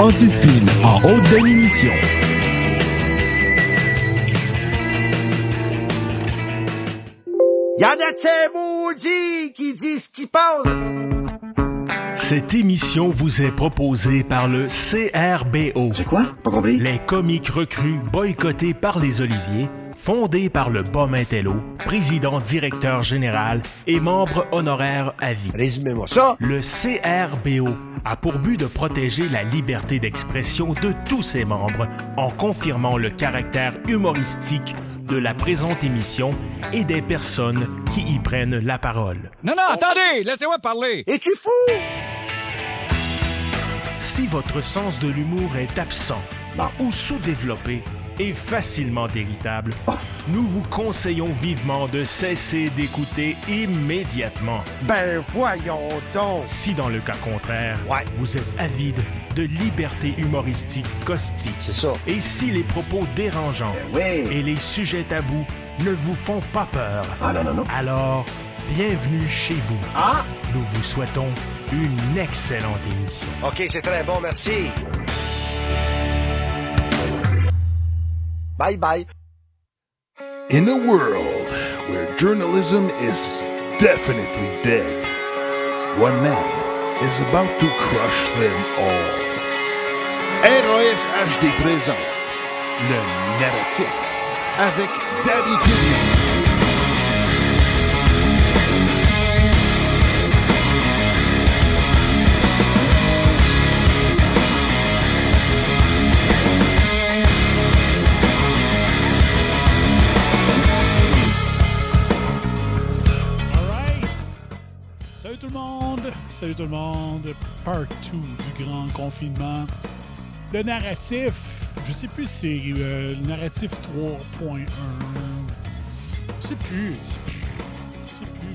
anti-spin en haute définition. Y'en a maudits qui disent ce qu'ils pensent. Cette émission vous est proposée par le CRBO. C'est quoi? Pas compris. Les comiques recrues boycottés par les Oliviers, fondé par le Bas Intello, président directeur général et membre honoraire à vie. Résumez-moi ça. Le CRBO a pour but de protéger la liberté d'expression de tous ses membres en confirmant le caractère humoristique de la présente émission et des personnes qui y prennent la parole. Non, non, attendez, laissez-moi parler. Es-tu fou? Si votre sens de l'humour est absent ou sous-développé et facilement irritable, nous vous conseillons vivement de cesser d'écouter immédiatement. Ben voyons donc. Si dans le cas contraire, Ouais. vous êtes avide de liberté humoristique caustique, C'est ça. et si les propos dérangeants Oui. et les sujets tabous ne vous font pas peur, Ah non, non, non. alors bienvenue chez vous. Ah! Nous vous souhaitons une excellente émission. OK, c'est très bon, merci. Bye bye. In a world where journalism is definitely dead, one man is about to crush them all. RAS HD présente le narratif avec Daddy Killian. Salut tout le monde. Part 2 du grand confinement. Le narratif, je sais plus si c'est euh, le narratif 3.1. Je sais plus. Je sais plus. Je sais plus.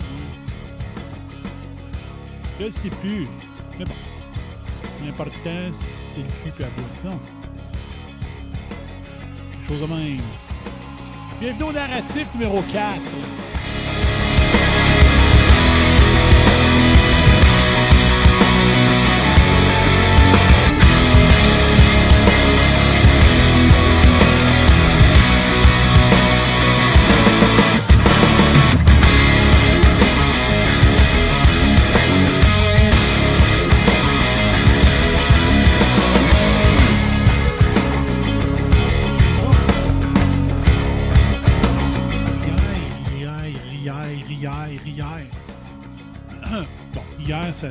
Je sais plus. Mais bon. L'important, c'est le cul et la chose de même. Bienvenue au narratif numéro 4.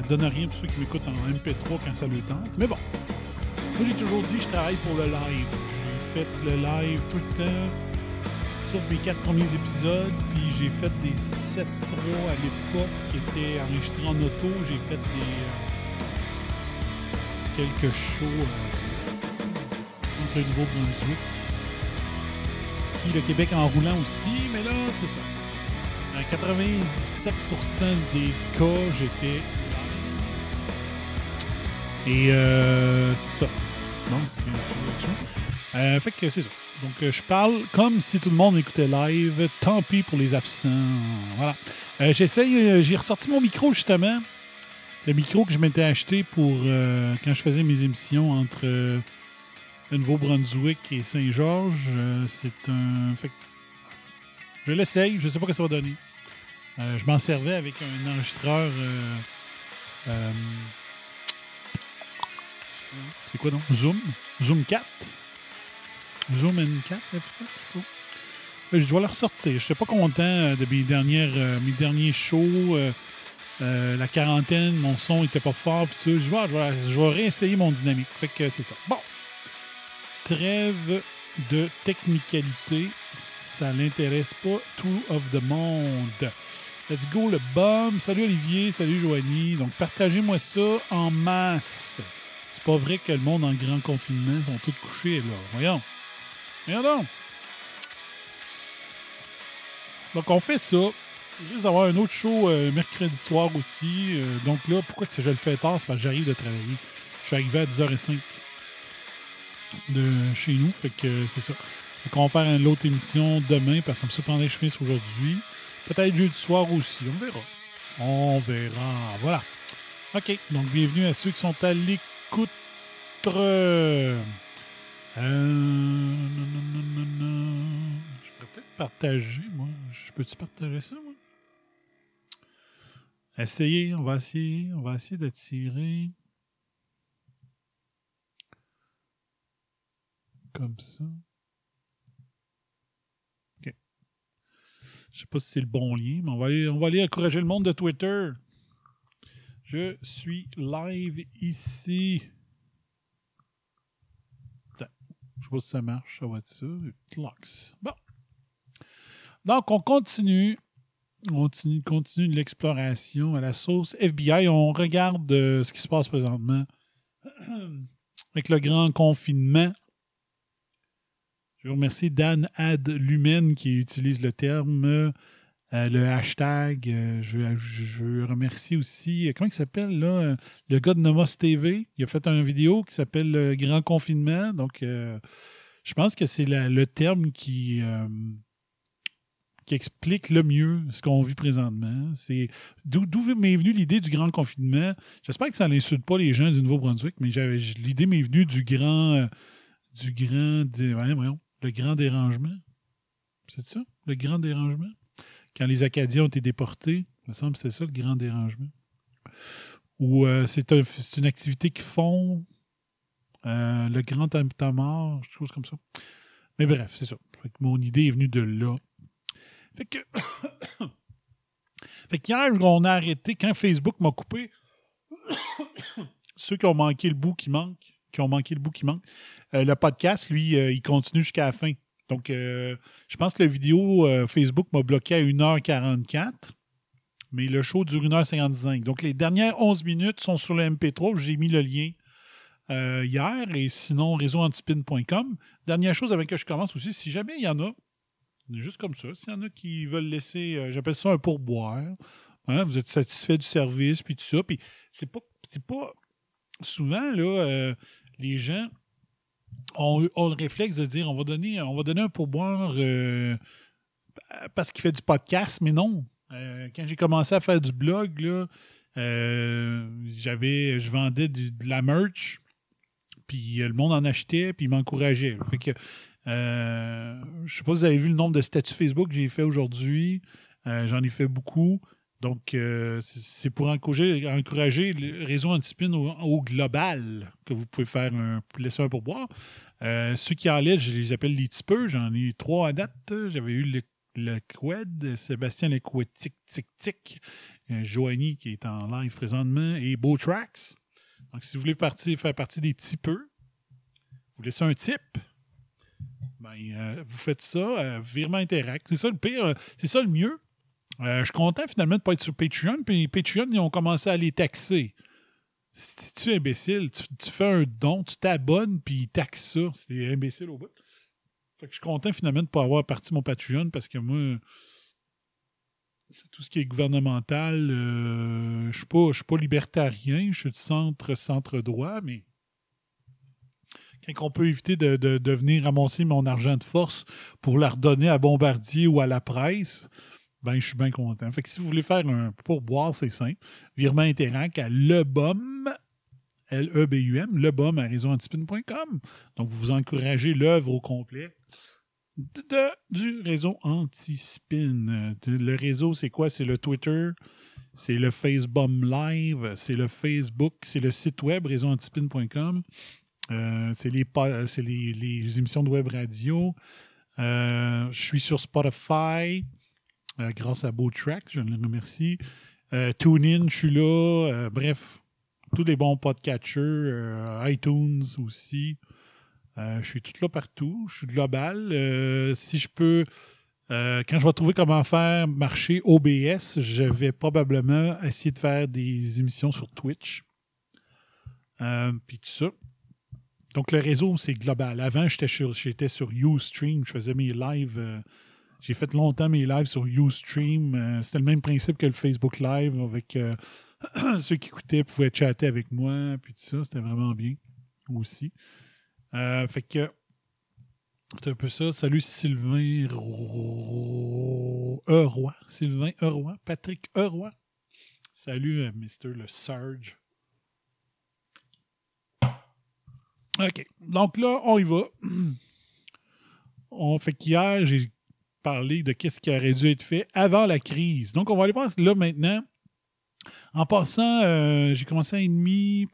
Donne rien pour ceux qui m'écoutent en MP3 quand ça le tente. Mais bon, moi j'ai toujours dit que je travaille pour le live. J'ai fait le live tout le temps, sauf mes quatre premiers épisodes. Puis j'ai fait des 7-3 à l'époque qui étaient enregistrés en auto. J'ai fait des euh, quelques shows euh, entre le Nouveau-Brunswick puis le Québec en roulant aussi, mais là, c'est ça. À 97% des cas, j'étais. Et euh, c'est ça. Euh, fait que c'est ça. Donc, euh, je parle comme si tout le monde écoutait live. Tant pis pour les absents. Voilà. Euh, J'essaye, euh, j'ai ressorti mon micro justement. Le micro que je m'étais acheté pour quand je faisais mes émissions entre le Nouveau-Brunswick et Saint-Georges. C'est un. Fait je l'essaye, je sais pas ce que ça va donner. Je m'en servais avec un enregistreur. C'est quoi donc? Zoom? Zoom 4 Zoom N4 peut-être? Ben, Je dois le ressortir. Je suis pas content euh, de mes, dernières, euh, mes derniers shows. euh, euh, la quarantaine, mon son était pas fort. Je, vais, je, vais, je vais réessayer mon dynamique. Fait que c'est ça. Bon. Trêve de technicalité. Ça l'intéresse pas tout of the monde. Let's go le bum. Salut Olivier, salut Joanie. Donc partagez-moi ça en masse. C'est pas vrai que le monde en grand confinement sont tous couchés là. Voyons. Voyons donc. Donc on fait ça. Juste d'avoir un autre show euh, mercredi soir aussi. Euh, donc là, pourquoi que je le fais tard? C'est parce que j'arrive de travailler. Je suis arrivé à 10h05 de chez nous. Fait que euh, c'est ça. Fait qu'on va faire une autre émission demain parce que ça me surprendrait que je finisse aujourd'hui. Peut-être jeudi soir aussi. On verra. On verra. Voilà. OK. Donc, bienvenue à ceux qui sont à l'écoute. Euh, non, non. Je pourrais peut-être partager, moi. Je peux-tu partager ça, moi? Essayez, on va essayer. On va essayer d'attirer. Comme ça. OK. Je sais pas si c'est le bon lien, mais on va aller encourager le monde de Twitter. Je suis live ici. Je sais pas si ça marche, ça va être ça. Bon. Donc, on continue. On continue, l'exploration à la sauce FBI. On regarde euh, ce qui se passe présentement avec le grand confinement. Je remercie Dan Ad Lumen qui utilise le terme, euh, le hashtag. Euh, je, je, je remercie aussi, euh, comment il s'appelle là, le gars de Nomos TV. Il a fait une vidéo qui s'appelle le Grand Confinement. Donc, je pense que c'est le terme qui, qui explique le mieux ce qu'on vit présentement. C'est d'où m'est venue l'idée du Grand Confinement? J'espère que ça n'insulte pas les gens du Nouveau-Brunswick, mais l'idée m'est venue du grand, du grand, le grand dérangement. C'est ça, le grand dérangement? Quand les Acadiens ont été déportés, il me semble que c'est ça, le grand dérangement. Ou euh, c'est un- c'est une activité qu'ils font, euh, le grand tamar, quelque chose comme ça. Mais bref, c'est ça. Mon idée est venue de là. Fait que. fait qu'hier, on a arrêté, quand Facebook m'a coupé, ceux qui ont manqué le bout qui manque, qui ont manqué le bout qui manque, euh, le podcast, lui, il continue jusqu'à la fin. Donc, euh, je pense que la vidéo euh, Facebook m'a bloqué à 1h44, mais le show dure 1h55. Donc, les dernières 11 minutes sont sur le MP3. J'ai mis le lien euh, hier et sinon, réseauantispin.com. Dernière chose avec laquelle je commence aussi, si jamais il y en a, juste comme ça, s'il y en a qui veulent laisser, j'appelle ça un pourboire, hein, vous êtes satisfait du service, puis tout ça, puis c'est pas, c'est pas souvent, là, les gens ont, ont le réflexe de dire on va donner, on va un pourboire euh, parce qu'il fait du podcast, mais non. Euh, quand j'ai commencé à faire du blog, euh, j'avais, je vendais de la merch, puis le monde en achetait, puis il m'encourageait. Fait que, je sais pas si vous avez vu le nombre de statuts Facebook que j'ai fait aujourd'hui. J'en ai fait beaucoup. Donc, euh, c'est pour encourager, le réseau Antispin au, au global que vous pouvez faire un, laisser un pourboire. Euh, ceux qui en je les appelle les tipeux. J'en ai eu trois à date. J'avais eu le, le Qued, Sébastien le Qued Tic Tic Tic, euh, Joanie qui est en live présentement et Beau Tracks. Donc, si vous voulez faire partie des tipeux, vous laissez un tip. Ben, vous faites ça, virement interact. C'est ça le pire, c'est ça le mieux. Euh, je suis content finalement de ne pas être sur Patreon, puis Patreon, ils ont commencé à les taxer. Si tu es imbécile, tu, fais un don, tu t'abonnes, puis ils taxent ça. C'est imbécile au bout. Fait que je suis content finalement de ne pas avoir parti mon Patreon parce que moi, tout ce qui est gouvernemental, euh, je ne suis suis pas libertarien, je suis du centre, centre-droit, mais quand on peut éviter de venir ramasser mon argent de force pour la redonner à Bombardier ou à la presse, ben je suis bien content. Fait que si vous voulez faire un pourboire, c'est simple. Virement Interac à lebum, L-E-B-U-M, lebum à réseauantispin.com. Donc, vous encouragez l'œuvre au complet de, du réseau Antispin. Euh, Le réseau, c'est quoi? C'est le Twitter, c'est le Facebook Live, c'est le Facebook, c'est le site web réseauantispin.com. Euh, c'est les, les, les émissions de web radio. Euh, je suis sur Spotify euh, grâce à Beau Track, je le remercie. Euh, TuneIn, je suis là. Euh, bref, tous les bons podcatchers. euh, iTunes aussi. Je suis tout là partout. Je suis global. Si je peux, quand je vais trouver comment faire marcher OBS, je vais probablement essayer de faire des émissions sur Twitch. Puis tout ça. Donc, le réseau, c'est global. Avant, j'étais sur, Ustream. Je faisais mes lives. J'ai fait longtemps mes lives sur Ustream. Euh, C'était le même principe que le Facebook Live. Avec euh, ceux qui écoutaient pouvaient chatter avec moi. Puis tout ça, c'était vraiment bien aussi. Euh, fait que. C'est un peu ça. Salut Sylvain Ro-. Sylvain Euroy. Patrick Euroy. Salut, Mr. Le Surge. OK. Donc là, on y va. On fait qu'hier, j'ai parlé de qu'est-ce qui aurait dû être fait avant la crise. Donc, on va aller voir là maintenant. En passant, euh, j'ai commencé à demi.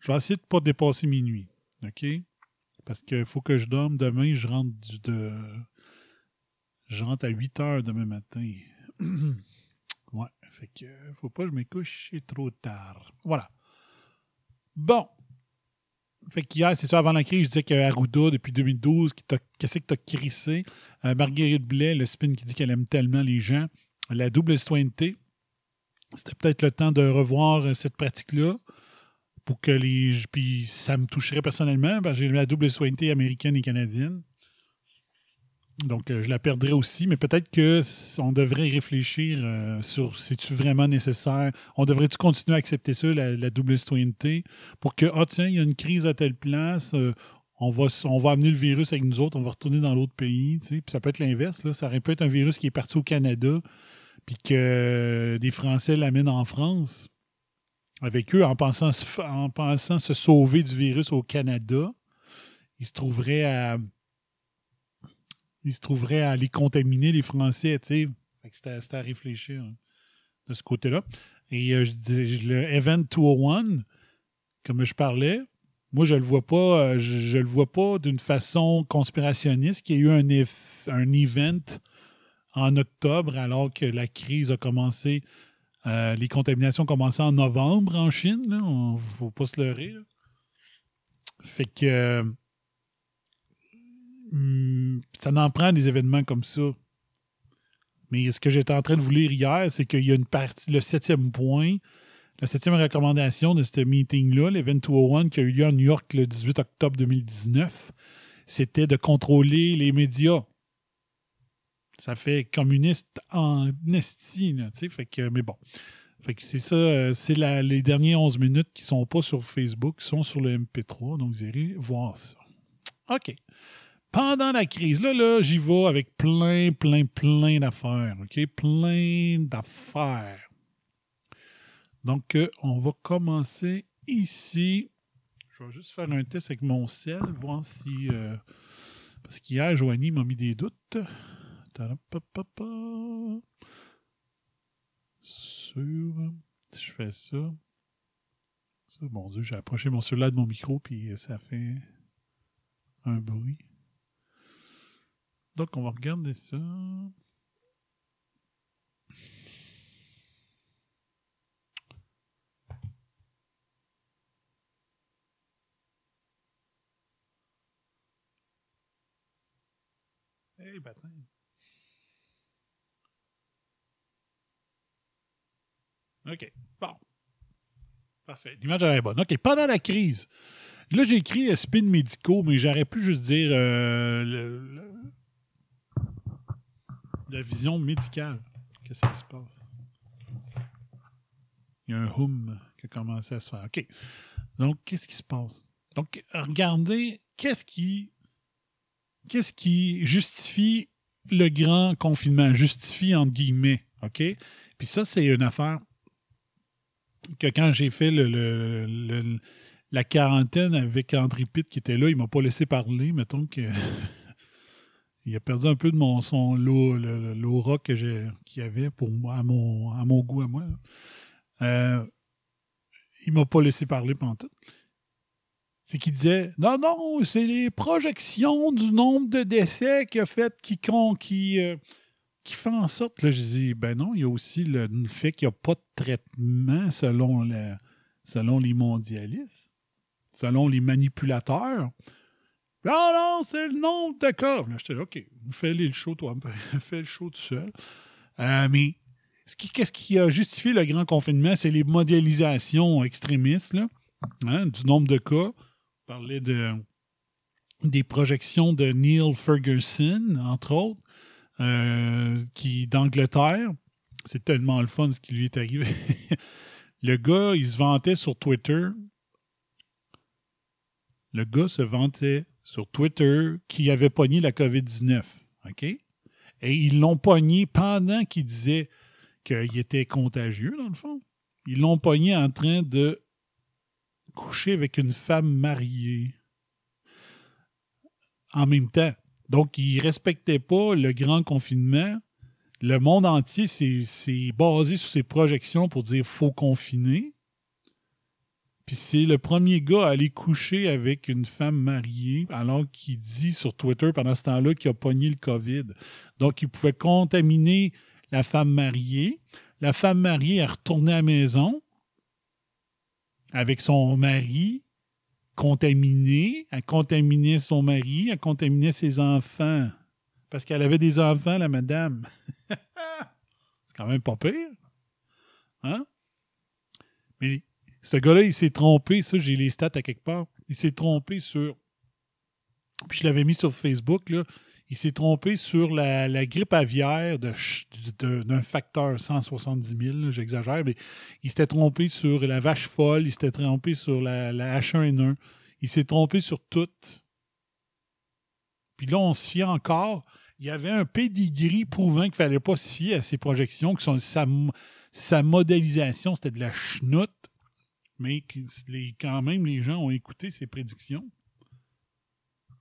Je vais essayer de ne pas dépasser minuit. OK? Parce qu'il faut que je dorme demain. Je rentre du- de. Je rentre à 8 heures demain matin. ouais. Fait que faut pas que je me couche trop tard. Voilà. Bon. Fait qu'hier, c'est ça, avant la crise, je disais que Arruda, depuis 2012, qui t'a- qu'est-ce que t'as crissé? Euh, Marguerite Blais, le spin qui dit qu'elle aime tellement les gens. La double citoyenneté. C'était peut-être le temps de revoir euh, cette pratique-là pour que les. Puis ça me toucherait personnellement, parce que j'ai la double citoyenneté américaine et canadienne. Donc, euh, je la perdrais aussi, mais peut-être que s- on devrait réfléchir euh, sur si tu vraiment nécessaire. On devrait-tu continuer à accepter ça, la, double citoyenneté, pour que, ah tiens, il y a une crise à telle place, euh, on, va, on va amener le virus avec nous autres, on va retourner dans l'autre pays. tu sais. Puis ça peut être l'inverse, là. ça aurait pu être un virus qui est parti au Canada, puis que des Français l'amènent en France avec eux en pensant, en pensant se sauver du virus au Canada. Ils se trouveraient à ils se trouveraient à les contaminer, les Français, tu sais. C'était à réfléchir hein, de ce côté-là. Et euh, le Event 201, comme je parlais, moi, je le vois pas, euh, je, le vois pas d'une façon conspirationniste qu'il y a eu un, eff- un event en octobre alors que la crise a commencé, euh, les contaminations ont commencé en novembre en Chine. Il ne faut pas se leurrer. Fait que hum, ça n'en prend des événements comme ça. Mais ce que j'étais en train de vous lire hier, c'est qu'il y a une partie, le septième point, la septième recommandation de ce meeting-là, l'Event 201 qui a eu lieu à New York le 18 octobre 2019, c'était de contrôler les médias. Ça fait communiste en esti, tu sais, fait mais bon. Fait que c'est ça, euh, c'est les derniers 11 minutes qui sont pas sur Facebook, qui sont sur le MP3, donc vous irez voir ça. OK. Pendant la crise, là, là, j'y vais avec plein, plein, plein d'affaires, OK? Plein d'affaires. Donc, euh, on va commencer ici. Je vais juste faire un test avec mon sel, voir si... euh, parce qu'hier, Joanie m'a mis des doutes. Sur... Je fais ça... Ça, mon Dieu, j'ai approché mon cellulaire de mon micro, puis ça fait un bruit. Donc, on va regarder ça. Hey, bâtard. OK. Bon. Parfait. L'image est bonne. OK. Pendant la crise, là, j'ai écrit euh, spin médicaux, mais j'aurais pu juste dire euh, la vision médicale. Qu'est-ce qui se passe? Il y a un hum qui a commencé à se faire. OK. Donc, qu'est-ce qui se passe? Donc, regardez, qu'est-ce qui qu'est-ce qui justifie le grand confinement? Justifie entre guillemets, OK? Puis ça, c'est une affaire que quand j'ai fait le, le- la quarantaine avec André Pitt qui était là, il m'a pas laissé parler. Mettons que il a perdu un peu de mon son l'aura que j'ai qu'il avait pour moi, à mon, à mon goût à moi. Euh, il m'a pas laissé parler pendant tout. C'est qu'il disait Non, non, c'est les projections du nombre de décès qui a fait qui, con- qui, euh, qui fait en sorte. Là, je dis Ben non, il y a aussi le fait qu'il n'y a pas de traitement selon, selon les mondialistes, selon les manipulateurs. Non, non, c'est le nombre de cas. Là, j'étais là, OK, fais le show, toi. fais le show tout seul. Euh, mais qu'est-ce qui a justifié le grand confinement? C'est les modélisations extrémistes hein, du nombre de cas. On parlait de, des projections de Neil Ferguson, entre autres, euh, qui d'Angleterre. C'est tellement le fun ce qui lui est arrivé. le gars, il se vantait sur Twitter. Le gars se vantait sur Twitter qu'il avait pogné la COVID-19. OK? Et ils l'ont pogné pendant qu'il disait qu'il était contagieux, dans le fond. Ils l'ont pogné en train de coucher avec une femme mariée en même temps. Donc, ils ne respectaient pas le grand confinement. Le monde entier s'est basé sur ces projections pour dire faut confiner. Puis c'est le premier gars à aller coucher avec une femme mariée, alors qu'il dit sur Twitter pendant ce temps-là qu'il a pogné le COVID. Donc, il pouvait contaminer la femme mariée. La femme mariée est retournée à la maison avec son mari contaminé. Elle contaminait son mari, elle contaminait ses enfants. Parce qu'elle avait des enfants, la madame. C'est quand même pas pire. Hein? Mais ce gars-là, il s'est trompé. Ça, j'ai les stats à quelque part. Il s'est trompé sur. Puis je l'avais mis sur Facebook, là. Il s'est trompé sur la, grippe aviaire d'un facteur 170 000, j'exagère, mais il s'était trompé sur la vache folle, il s'était trompé sur la, la H1N1, il s'est trompé sur tout. Puis là, on se fie encore. Il y avait un pedigree prouvant qu'il ne fallait pas se fier à ses projections, que sa, sa modélisation, c'était de la chenoute mais quand même, les gens ont écouté ses prédictions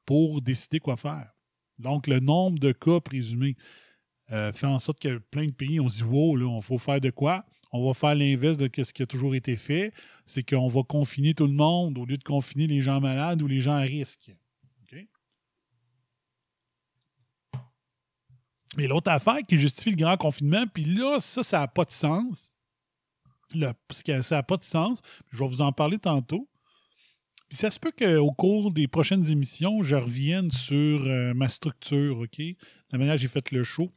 pour décider quoi faire. Donc, le nombre de cas présumés euh, fait en sorte que plein de pays ont dit Wow, là, on faut faire de quoi? On va faire l'inverse de ce qui a toujours été fait c'est qu'on va confiner tout le monde au lieu de confiner les gens malades ou les gens à risque. Mais l'autre affaire qui justifie le grand confinement, puis là, ça, ça n'a pas de sens parce que ça n'a pas de sens. Je vais vous en parler tantôt. Puis ça se peut qu'au cours des prochaines émissions, je revienne sur euh, ma structure, OK? La manière dont j'ai fait le show.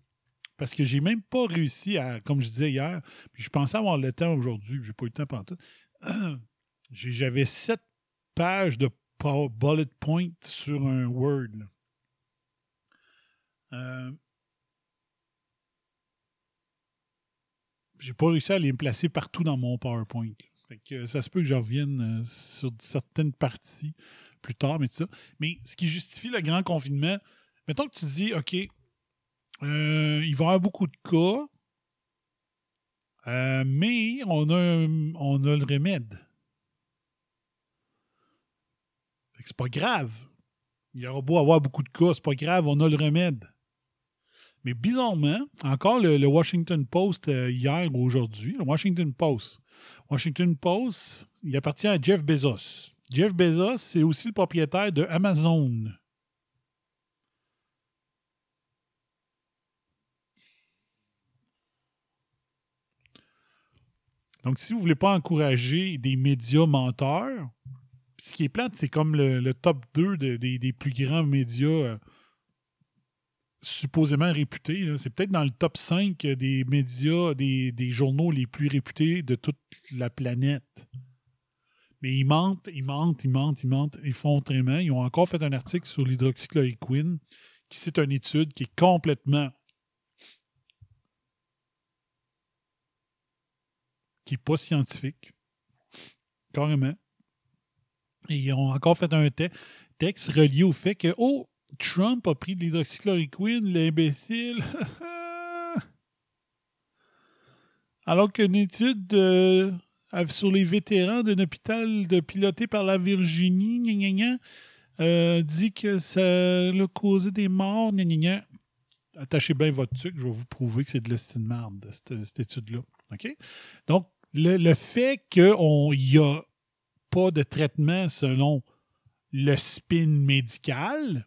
Parce que j'ai même pas réussi à, comme je disais hier, puis je pensais avoir le temps aujourd'hui, j'ai pas eu le temps pendant tout. J'avais sept pages de bullet point sur un Word. Euh, j'ai pas réussi à les placer partout dans mon PowerPoint. Euh, ça se peut que je revienne euh, sur certaines parties plus tard, mais ça. Mais ce qui justifie le grand confinement, mettons que tu dis, OK, euh, il va y avoir beaucoup de cas, mais on a, on a le remède. C'est pas grave. Il y aura beau avoir beaucoup de cas, c'est pas grave, on a le remède. Mais bizarrement, encore le, Washington Post euh, hier ou aujourd'hui, le Washington Post. Washington Post, il appartient à Jeff Bezos. Jeff Bezos, c'est aussi le propriétaire de Amazon. Donc, si vous ne voulez pas encourager des médias menteurs, ce qui est plate, c'est comme le, top 2 des plus grands médias euh, supposément réputé. C'est peut-être dans le top 5 des médias, des, journaux les plus réputés de toute la planète. Mais ils mentent, ils mentent, ils mentent, ils mentent ils font très Ils ont encore fait un article sur l'hydroxychloroquine, qui c'est une étude qui est complètement qui n'est pas scientifique. Carrément. Et ils ont encore fait un texte relié au fait que, oh, Trump a pris de l'hydroxychloroquine, l'imbécile. Alors qu'une étude euh, sur les vétérans d'un hôpital de, piloté par la Virginie euh, dit que ça a causé des morts. Attachez bien votre truc, je vais vous prouver que c'est de l'estime marde, cette, cette étude-là. Donc, le, le fait qu'il n'y a pas de traitement selon le spin médical,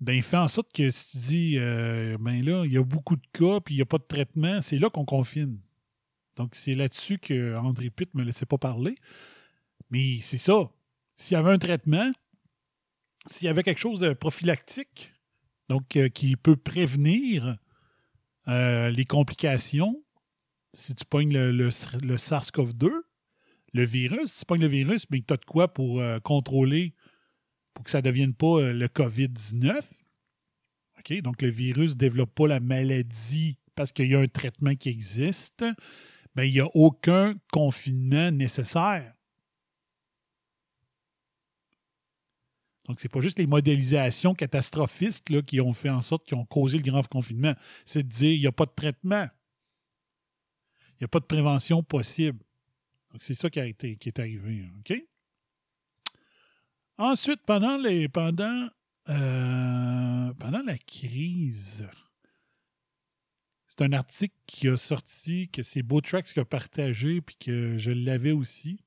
ben, fait en sorte que si tu dis, euh, ben là, il y a beaucoup de cas, puis il n'y a pas de traitement, c'est là qu'on confine. Donc, c'est là-dessus que André Pitt ne me laissait pas parler. Mais c'est ça. S'il y avait un traitement, s'il y avait quelque chose de prophylactique, donc euh, qui peut prévenir euh, les complications, si tu pognes le, SARS-CoV-2, le virus, si tu pognes le virus, mais tu as de quoi pour contrôler pour que ça ne devienne pas euh, le COVID-19. OK? Donc, le virus ne développe pas la maladie parce qu'il y a un traitement qui existe. Ben, il n'y a aucun confinement nécessaire. Donc, ce n'est pas juste les modélisations catastrophistes là, qui ont fait en sorte qu'ils ont causé le grand confinement. C'est de dire qu'il n'y a pas de traitement. Il n'y a pas de prévention possible. Donc, c'est ça qui, a été, qui est arrivé. OK? Ensuite, pendant, les, pendant, euh, pendant la crise, c'est un article qui a sorti, que c'est Tracks qui a partagé, puis que je l'avais aussi.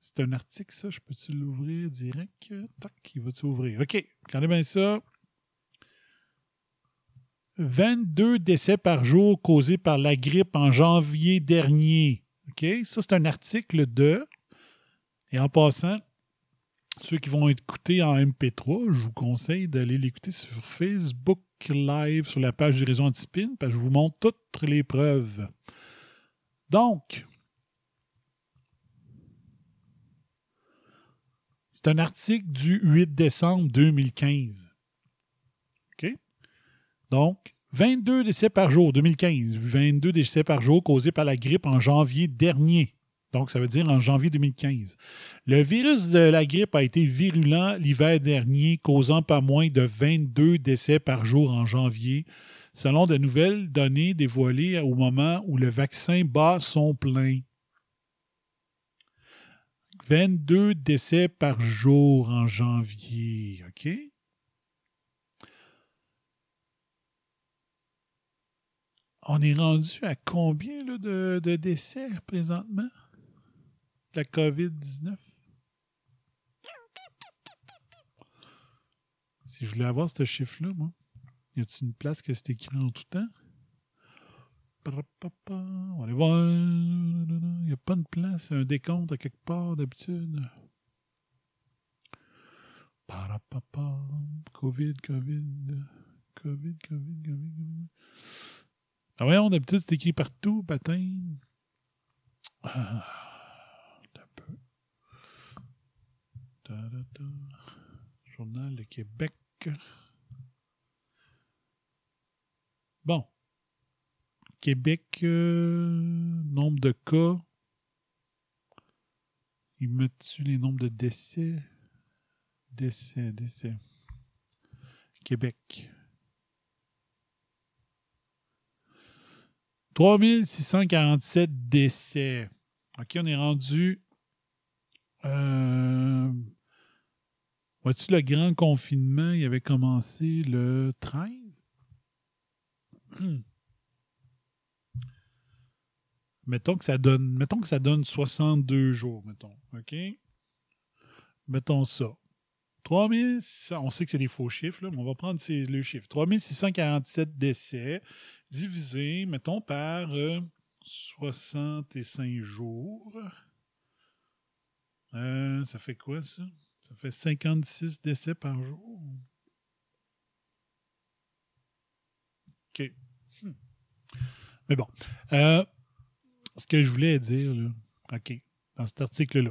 C'est un article, ça. Je peux-tu l'ouvrir direct? Tac, il va-tu ouvrir? OK, regardez bien ça. 22 décès par jour causés par la grippe en janvier dernier. OK? Ça, c'est un article de. Et en passant, ceux qui vont écouter en MP3, je vous conseille d'aller l'écouter sur Facebook Live sur la page du réseau Antispin, parce que je vous montre toutes les preuves. Donc, c'est un article du 8 décembre 2015. OK? Donc, 22 décès par jour, 2015. 22 décès par jour causés par la grippe en janvier dernier. Donc, ça veut dire en janvier 2015. Le virus de la grippe a été virulent l'hiver dernier, causant pas moins de 22 décès par jour en janvier, selon de nouvelles données dévoilées au moment où le vaccin bat son plein. 22 décès par jour en janvier, OK? On est rendu à combien là, de, de décès présentement? La COVID-19? Si je voulais avoir ce chiffre-là, moi, y a-t-il une place que c'est écrit en tout temps? On va aller voir. Il n'y a pas de place, un décompte à quelque part d'habitude? COVID, COVID, COVID, COVID, COVID. Ah voyons, d'habitude, c'est écrit partout, baptême. Ah. Journal de Québec. Bon. Québec, euh, nombre de cas. Ils mettent-tu les nombres de décès? Décès, décès. Québec. 3647 décès. OK, on est rendu. Euh, Vois-tu, le grand confinement, il avait commencé le 13? mettons que ça donne mettons que ça donne 62 jours, mettons. OK? Mettons ça. 3600, on sait que c'est des faux chiffres, là, mais on va prendre ces, le chiffre. 3647 décès divisé, mettons, par 65 euh, jours. Euh, ça fait quoi, ça? Ça fait 56 décès par jour. OK. Hmm. Mais bon. Euh, ce que je voulais dire, OK, dans cet article-là.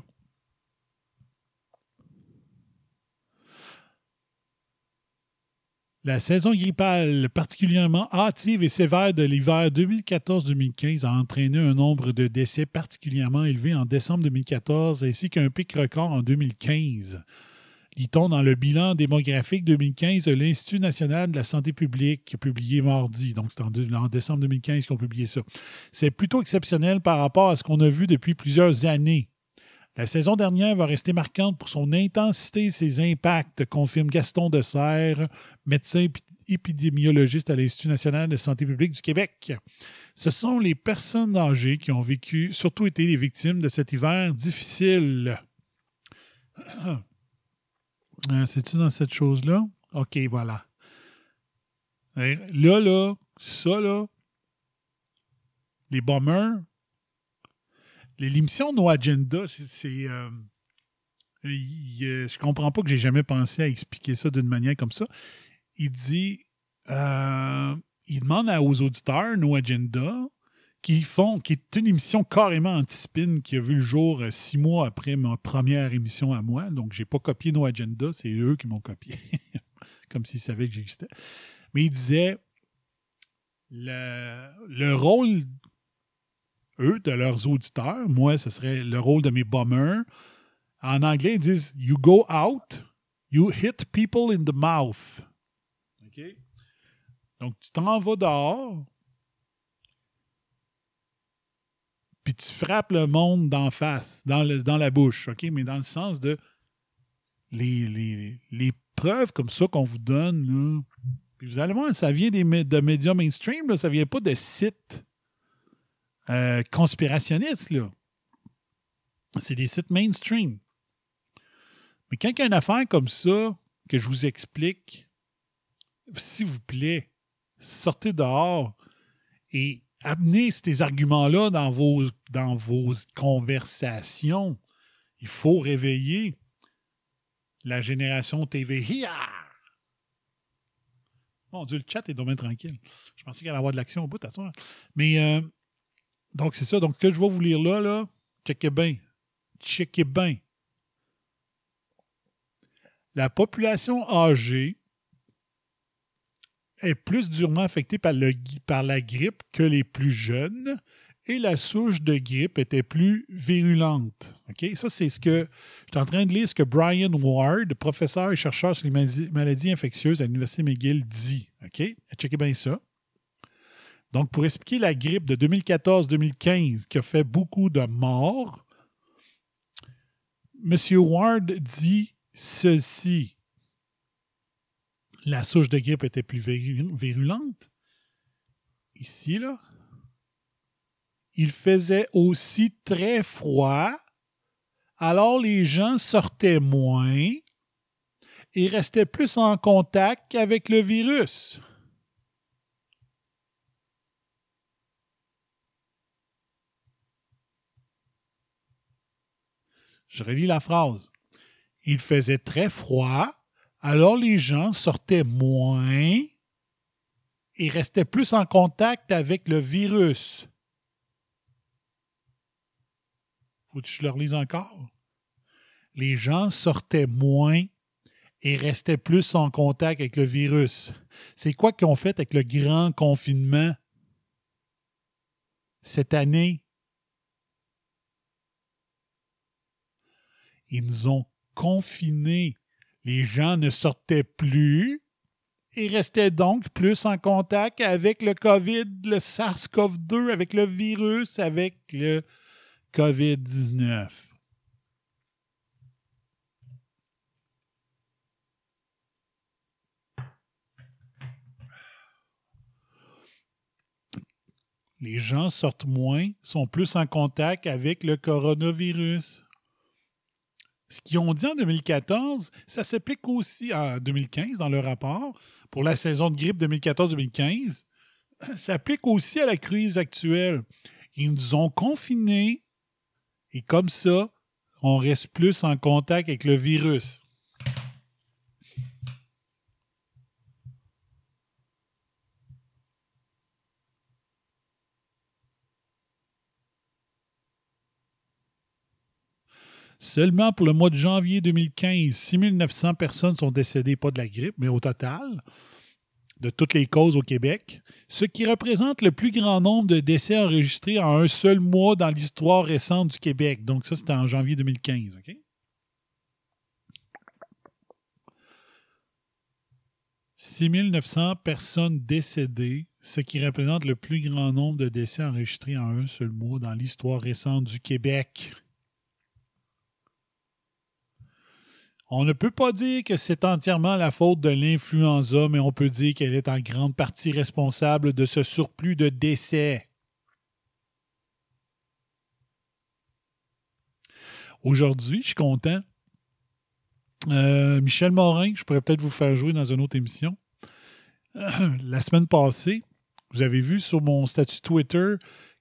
La saison grippale particulièrement hâtive et sévère de l'hiver 2014-2015 a entraîné un nombre de décès particulièrement élevé en décembre 2014 ainsi qu'un pic record en 2015. Lit-on dans le bilan démographique 2015 de l'Institut national de la santé publique publié mardi, donc c'est en, décembre 2015 qu'on a publié ça. C'est plutôt exceptionnel par rapport à ce qu'on a vu depuis plusieurs années. La saison dernière va rester marquante pour son intensité et ses impacts, confirme Gaston Serre, médecin épidémiologiste à l'Institut national de santé publique du Québec. Ce sont les personnes âgées qui ont vécu, surtout été les victimes de cet hiver difficile. Euh, c'est-tu dans cette chose-là? OK, voilà. Là, là, ça, là, les bombers, L'émission No Agenda, c'est. Euh, je comprends pas que j'ai jamais pensé à expliquer ça d'une manière comme ça. Il dit. Euh, il demande aux auditeurs No Agenda qui font, qui est une émission carrément anti-spin qui a vu le jour euh, six mois après ma première émission à moi. Donc, j'ai pas copié No Agenda, c'est eux qui m'ont copié. Comme s'ils savaient que j'existais. Mais il disait le rôle eux, de leurs auditeurs. Moi, ce serait le rôle de mes bombers. En anglais, ils disent You go out, you hit people in the mouth. OK? Donc, tu t'en vas dehors, puis tu frappes le monde d'en face, dans, le, dans la bouche, OK? Mais dans le sens de les, les, les preuves comme ça qu'on vous donne, puis vous allez voir, ça vient des, de médias mainstream, là, ça vient pas de sites euh, conspirationnistes, là. C'est des sites mainstream. Mais quand il y a une affaire comme ça, que je vous explique, s'il vous plaît, sortez dehors et amenez ces arguments-là dans vos, dans vos conversations. Il faut réveiller la génération TV. Hiya! Mon Dieu, le chat est dommage tranquille. Je pensais qu'il allait avoir de l'action au bout, à ça. Mais, euh, donc, c'est ça. Donc, que je vais vous lire là, là, checkez bien. Checkez bien. La population âgée est plus durement affectée par, la grippe que les plus jeunes et la souche de grippe était plus virulente. OK? Ça, c'est ce que. Je suis en train de lire ce que Brian Ward, professeur et chercheur sur les maladies infectieuses à l'Université McGill, dit. OK? Checkez bien ça. Donc, pour expliquer la grippe de 2014-2015 qui a fait beaucoup de morts, M. Ward dit ceci. La souche de grippe était plus viru- virulente. Ici, là. Il faisait aussi très froid. Alors les gens sortaient moins et restaient plus en contact avec le virus. Je relis la phrase. Il faisait très froid, alors les gens sortaient moins et restaient plus en contact avec le virus. Faut que je le relise encore? Les gens sortaient moins et restaient plus en contact avec le virus. C'est quoi qu'ils ont fait avec le grand confinement cette année? Ils nous ont confinés. Les gens ne sortaient plus et restaient donc plus en contact avec le COVID, le SARS-CoV-2, avec le virus, avec le COVID-19. Les gens sortent moins, sont plus en contact avec le coronavirus. Ce qu'ils ont dit en 2014, ça s'applique aussi en 2015 dans le rapport pour la saison de grippe 2014-2015. Ça s'applique aussi à la crise actuelle. Ils nous ont confinés et comme ça, on reste plus en contact avec le virus. Seulement pour le mois de janvier 2015, 6900 personnes sont décédées, pas de la grippe, mais au total, de toutes les causes au Québec, ce qui représente le plus grand nombre de décès enregistrés en un seul mois dans l'histoire récente du Québec. Donc ça, c'était en janvier 2015. OK? « 6900 personnes décédées, ce qui représente le plus grand nombre de décès enregistrés en un seul mois dans l'histoire récente du Québec. On ne peut pas dire que c'est entièrement la faute de l'influenza, mais on peut dire qu'elle est en grande partie responsable de ce surplus de décès. Aujourd'hui, je suis content. Euh, Michel Morin, je pourrais peut-être vous faire jouer dans une autre émission. Euh, la semaine passée, vous avez vu sur mon statut Twitter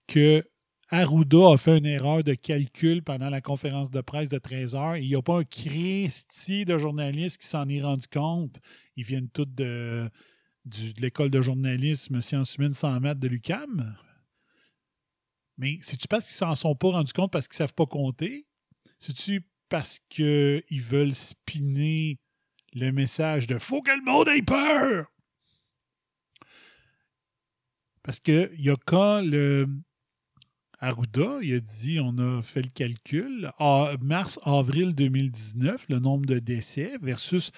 que Arruda a fait une erreur de calcul pendant la conférence de presse de 13 heures. Il n'y a pas un Christi de journalistes qui s'en est rendu compte. Ils viennent tous de l'école de journalisme sciences humaines 100 mètres de l'UCAM. Mais c'est-tu parce qu'ils s'en sont pas rendus compte parce qu'ils ne savent pas compter? C'est-tu parce qu'ils veulent spinner le message de « Faut que le monde ait peur! » Parce qu'il y a quand le Arruda, il a dit, on a fait le calcul, mars-avril 2019, le nombre de décès versus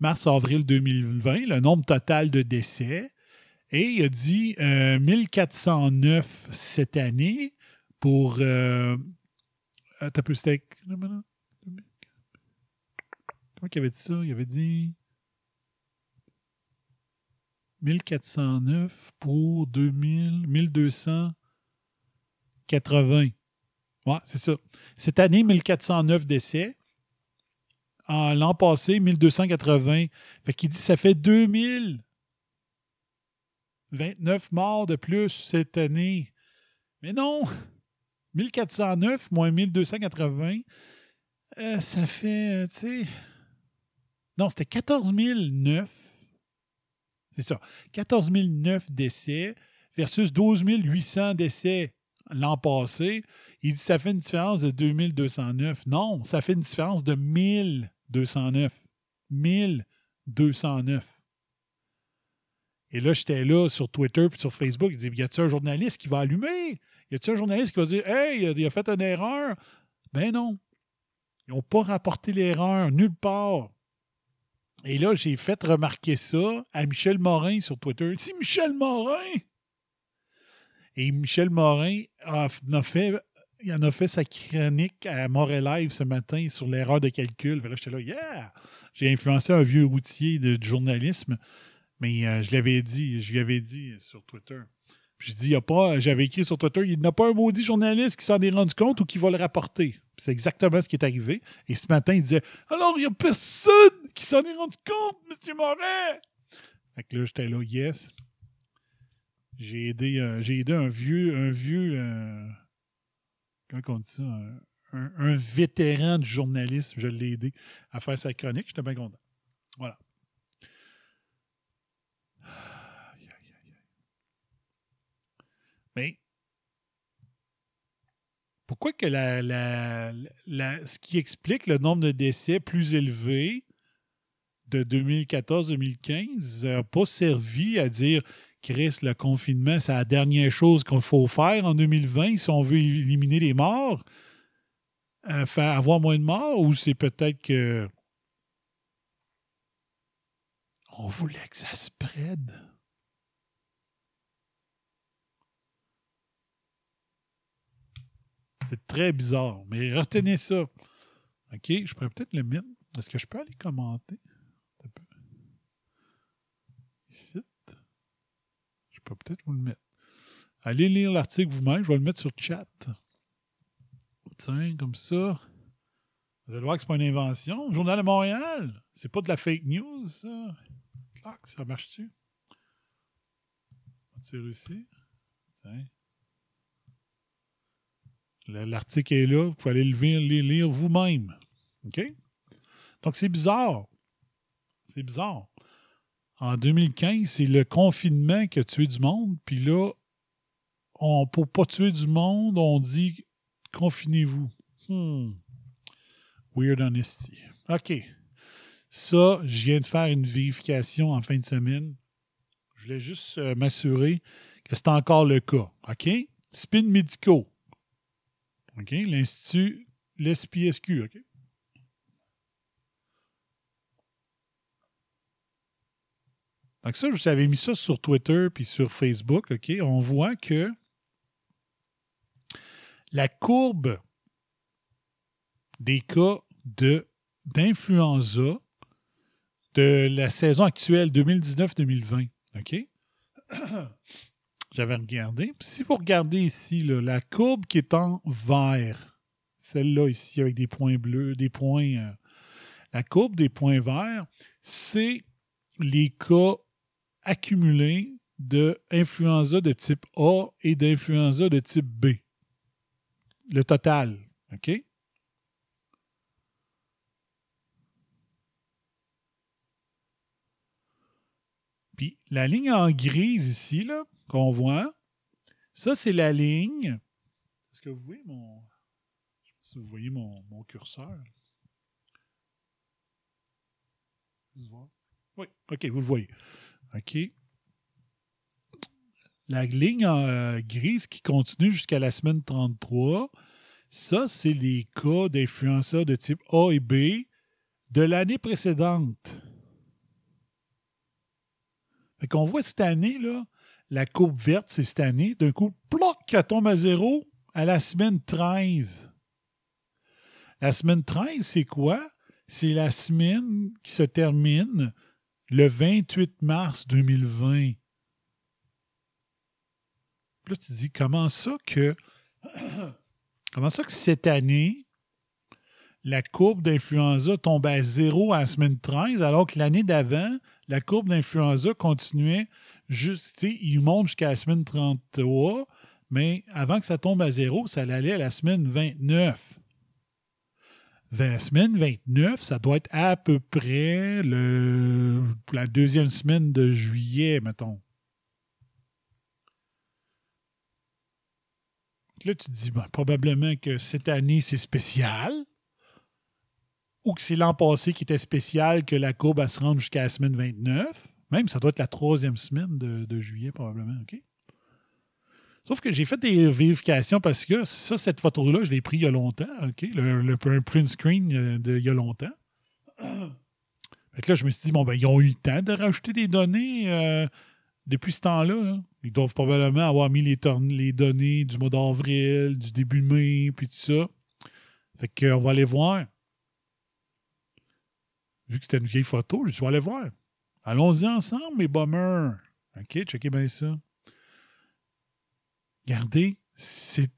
mars-avril 2020, le nombre total de décès. Et il a dit euh, 1409 cette année pour. Euh. Comment il avait dit ça? Il avait dit 1409 pour 2000, 1280. Ouais, c'est ça. Cette année, 1409 décès. L'an passé, 1280. Fait qu'il dit ça fait 2029 morts de plus cette année. Mais non! 1409 moins 1280, euh, ça fait, euh, tu sais. Non, c'était 14 009. C'est ça. 14 009 décès versus 12 800 décès l'an passé. Il dit ça fait une différence de 2209. Non, ça fait une différence de 1209. 1209. Et là, j'étais là sur Twitter puis sur Facebook. Il dit Y a-t-il un journaliste qui va allumer? Y a-t-il un journaliste qui va dire Hey, il a fait une erreur? Ben non. Ils n'ont pas rapporté l'erreur nulle part. Et là, j'ai fait remarquer ça à Michel Morin sur Twitter. C'est Michel Morin! Et Michel Morin a, fait, il en a fait sa chronique à Montréal Live ce matin sur l'erreur de calcul. Là, j'étais là, yeah! J'ai influencé un vieux routier de, journalisme, mais euh, je l'avais dit, je lui avais dit sur Twitter. Il y a pas, j'avais écrit sur Twitter, il n'y a pas un maudit journaliste qui s'en est rendu compte ou qui va le rapporter. C'est exactement ce qui est arrivé. Et ce matin, il disait, alors il n'y a personne qui s'en est rendu compte, M. Morin! Fait que là, j'étais là, yes. J'ai aidé, aidé un vieux, un vieux, euh, comment on dit ça, un, vétéran du journalisme, je l'ai aidé à faire sa chronique. J'étais bien content. Voilà. Mais pourquoi que la, la, ce qui explique le nombre de décès plus élevé de 2014-2015 n'a pas servi à dire Chris, le confinement, c'est la dernière chose qu'il faut faire en 2020 si on veut éliminer les morts, euh, avoir moins de morts, ou c'est peut-être que on voulait que ça spread. C'est très bizarre, mais retenez ça. OK, je pourrais peut-être le mettre. Est-ce que je peux aller commenter? Peux peut-être vous le mettre. Allez lire l'article vous-même, je vais le mettre sur chat. Tiens, comme ça. Vous allez voir que ce n'est pas une invention. Journal de Montréal, c'est pas de la fake news, ça. Clac, ça marche-tu? As-tu réussi? Tiens. L'article est là, vous pouvez aller le le lire vous-même. OK? Donc, c'est bizarre. C'est bizarre en 2015, c'est le confinement qui a tué du monde. Puis là, on, pour pas tuer du monde, on dit confinez-vous. Hmm. Weird honesty. OK. Ça, je viens de faire une vérification en fin de semaine. Je voulais juste euh, m'assurer que c'est encore le cas. OK? Spin médicaux. OK? L'Institut, l'SPSQ. OK? Donc ça, je vous avais mis ça sur Twitter puis sur Facebook, OK? On voit que la courbe des cas de, d'influenza de la saison actuelle 2019-2020, OK? J'avais regardé. si vous regardez ici, la courbe qui est en vert, celle-là ici avec des points bleus, des points... Euh, la courbe des points verts, c'est les cas accumulé d'influenza de type A et d'influenza de type B. Le total. OK? Puis la ligne en grise ici, là, qu'on voit, ça, c'est la ligne. Est-ce que vous voyez mon. Je sais pas si vous voyez mon, mon curseur? Oui, OK, vous le voyez. OK? La ligne euh, grise qui continue jusqu'à la semaine 33, ça, c'est les cas d'influenza de type A et B de l'année précédente. Fait qu'on voit cette année, là, la courbe verte, c'est cette année. D'un coup, ploc, elle tombe à zéro. à la semaine 13. La semaine 13, c'est quoi? C'est la semaine qui se termine le 28 mars 2020. Puis là, tu dis, comment ça que. cette année, la courbe d'influenza tombe à zéro à la semaine 13, alors que l'année d'avant, la courbe d'influenza continuait juste, il monte jusqu'à la semaine 33, mais avant que ça tombe à zéro, ça allait à la semaine 29. La semaine 29, ça doit être à peu près la deuxième semaine de juillet, mettons. Là, tu te dis, ben, probablement que cette année, c'est spécial. Ou que c'est l'an passé qui était spécial, que la courbe, elle se rende jusqu'à la semaine 29. Même, ça doit être la troisième semaine de, de juillet, probablement. OK? Sauf que j'ai fait des vérifications parce que ça, cette photo-là, je l'ai pris il y a longtemps, OK? Le, print screen euh, de, il y a longtemps. Fait que là, je me suis dit, bon, ben, ils ont eu le temps de rajouter des données euh, depuis ce temps-là. là. Ils doivent probablement avoir mis les, données du mois d'avril, du début mai, puis tout ça. Fait qu'on va aller voir. Vu que c'était une vieille photo, je vais aller voir. Allons-y ensemble, mes bummers. OK, checkez bien ça. Regardez,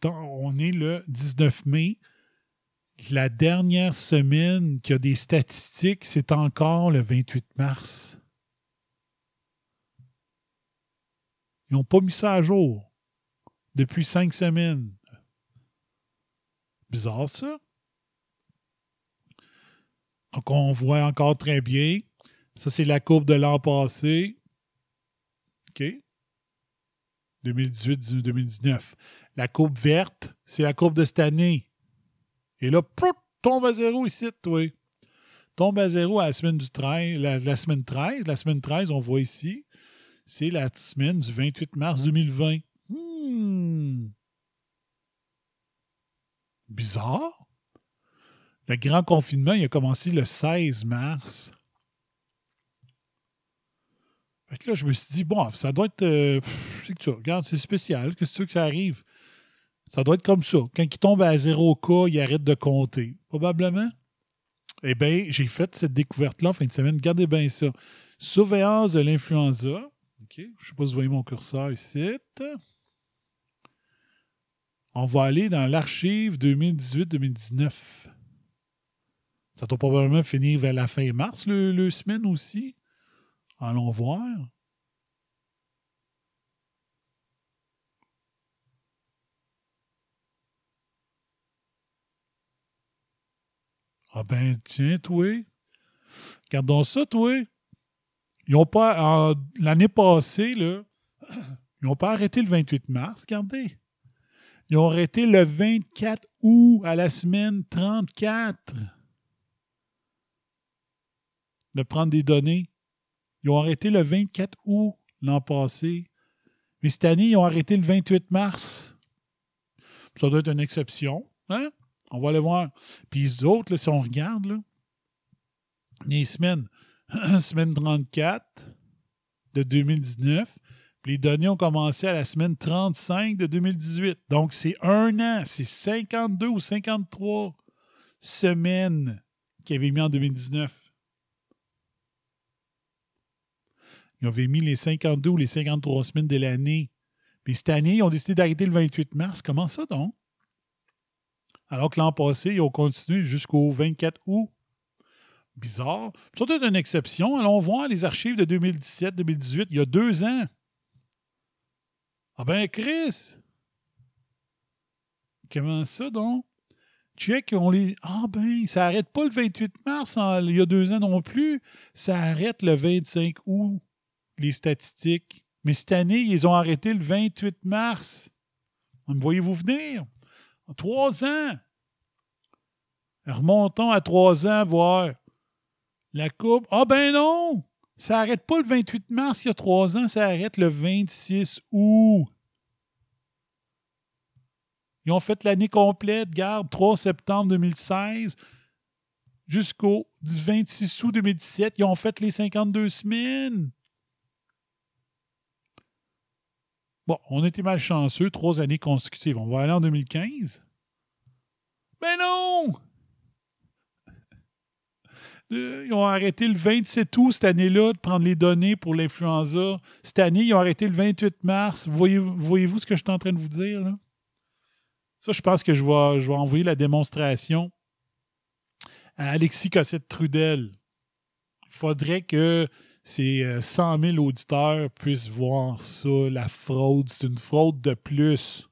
on est le 19 mai. La dernière semaine qu'il y a des statistiques, c'est encore le 28 mars. Ils n'ont pas mis ça à jour depuis cinq semaines. Bizarre, ça. Donc, on voit encore très bien. Ça, c'est la courbe de l'an passé. OK? 2018-2019. La courbe verte, c'est la courbe de cette année. Et là, prout, tombe à zéro ici, toi. Tombe à zéro à la semaine du 13, la, la semaine 13. La semaine 13, on voit ici, c'est la semaine du 28 mars 2020. Hmm. Bizarre. Le grand confinement, il a commencé le 16 mars. Là, je me suis dit, bon, ça doit être. euh, pff, c'est que ça, regarde, c'est spécial. Qu'est-ce que tu veux que ça arrive? Ça doit être comme ça. Quand il tombe à zéro cas, il arrête de compter. Probablement. Eh bien, j'ai fait cette découverte-là en fin de semaine. Regardez bien ça. Surveillance de l'influenza. Je ne sais pas si vous voyez mon curseur ici. On va aller dans l'archive 2018-2019. Ça doit probablement finir vers la fin mars, le, le semaine aussi. Allons voir. Ah ben, tiens, toi. Regardons ça, toi. Ils ont pas. L'année passée, là, ils n'ont pas arrêté le 28 mars, regardez. Ils ont arrêté le 24 août à la semaine 34 de prendre des données. Ils ont arrêté le 24 août l'an passé. Mais cette année, ils ont arrêté le 28 mars. Ça doit être une exception. Hein? On va aller voir. Puis les autres, si on regarde, là, les semaines, semaine 34 de 2019, puis les données ont commencé à la semaine 35 de 2018. Donc, c'est un an, c'est 52 ou 53 semaines qu'ils avaient mis en 2019. Ils avaient mis les 52 ou les 53 semaines de l'année. Mais cette année, ils ont décidé d'arrêter le 28 mars. Comment ça donc? Alors que l'an passé, ils ont continué jusqu'au 24 août. Bizarre. Être une exception. Allons voir les archives de 2017-2018, il y a deux ans. Ah ben, Chris! Comment ça donc? Check, on les. Ah ben, ça arrête pas le 28 mars il y a deux ans non plus. Ça arrête le 25 août, les statistiques. Mais cette année, ils ont arrêté le 28 mars. Me voyez-vous venir? En trois ans. Remontons à trois ans, voir. La coupe. Ah ben non! Ça arrête pas le 28 mars il y a trois ans, ça arrête le 26 août. Ils ont fait l'année complète, garde, 3 septembre 2016 jusqu'au 26 août 2017. Ils ont fait les 52 semaines. Bon, on était malchanceux, trois années consécutives. On va aller en 2015. Mais non! Euh, Ils ont arrêté le 27 août cette année-là de prendre les données pour l'influenza. Cette année, ils ont arrêté le 28 mars. Voyez- Voyez-vous ce que je suis en train de vous dire? Là? Ça, je pense que je vais, je vais envoyer la démonstration à Alexis Cossette-Trudel. Il faudrait que ces euh, 100 000 auditeurs puissent voir ça, la fraude. C'est une fraude de plus.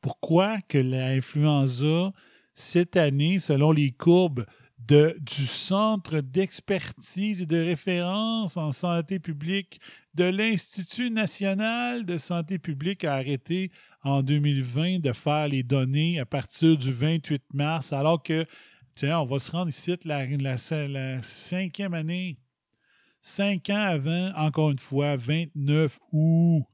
Pourquoi que l'influenza, cette année, selon les courbes de, du Centre d'expertise et de référence en santé publique de l'Institut national de santé publique, a arrêté en 2020 de faire les données à partir du 28 mars, alors que, tiens, on va se rendre ici la, la, la cinquième année. Cinq ans avant, encore une fois, 29 août,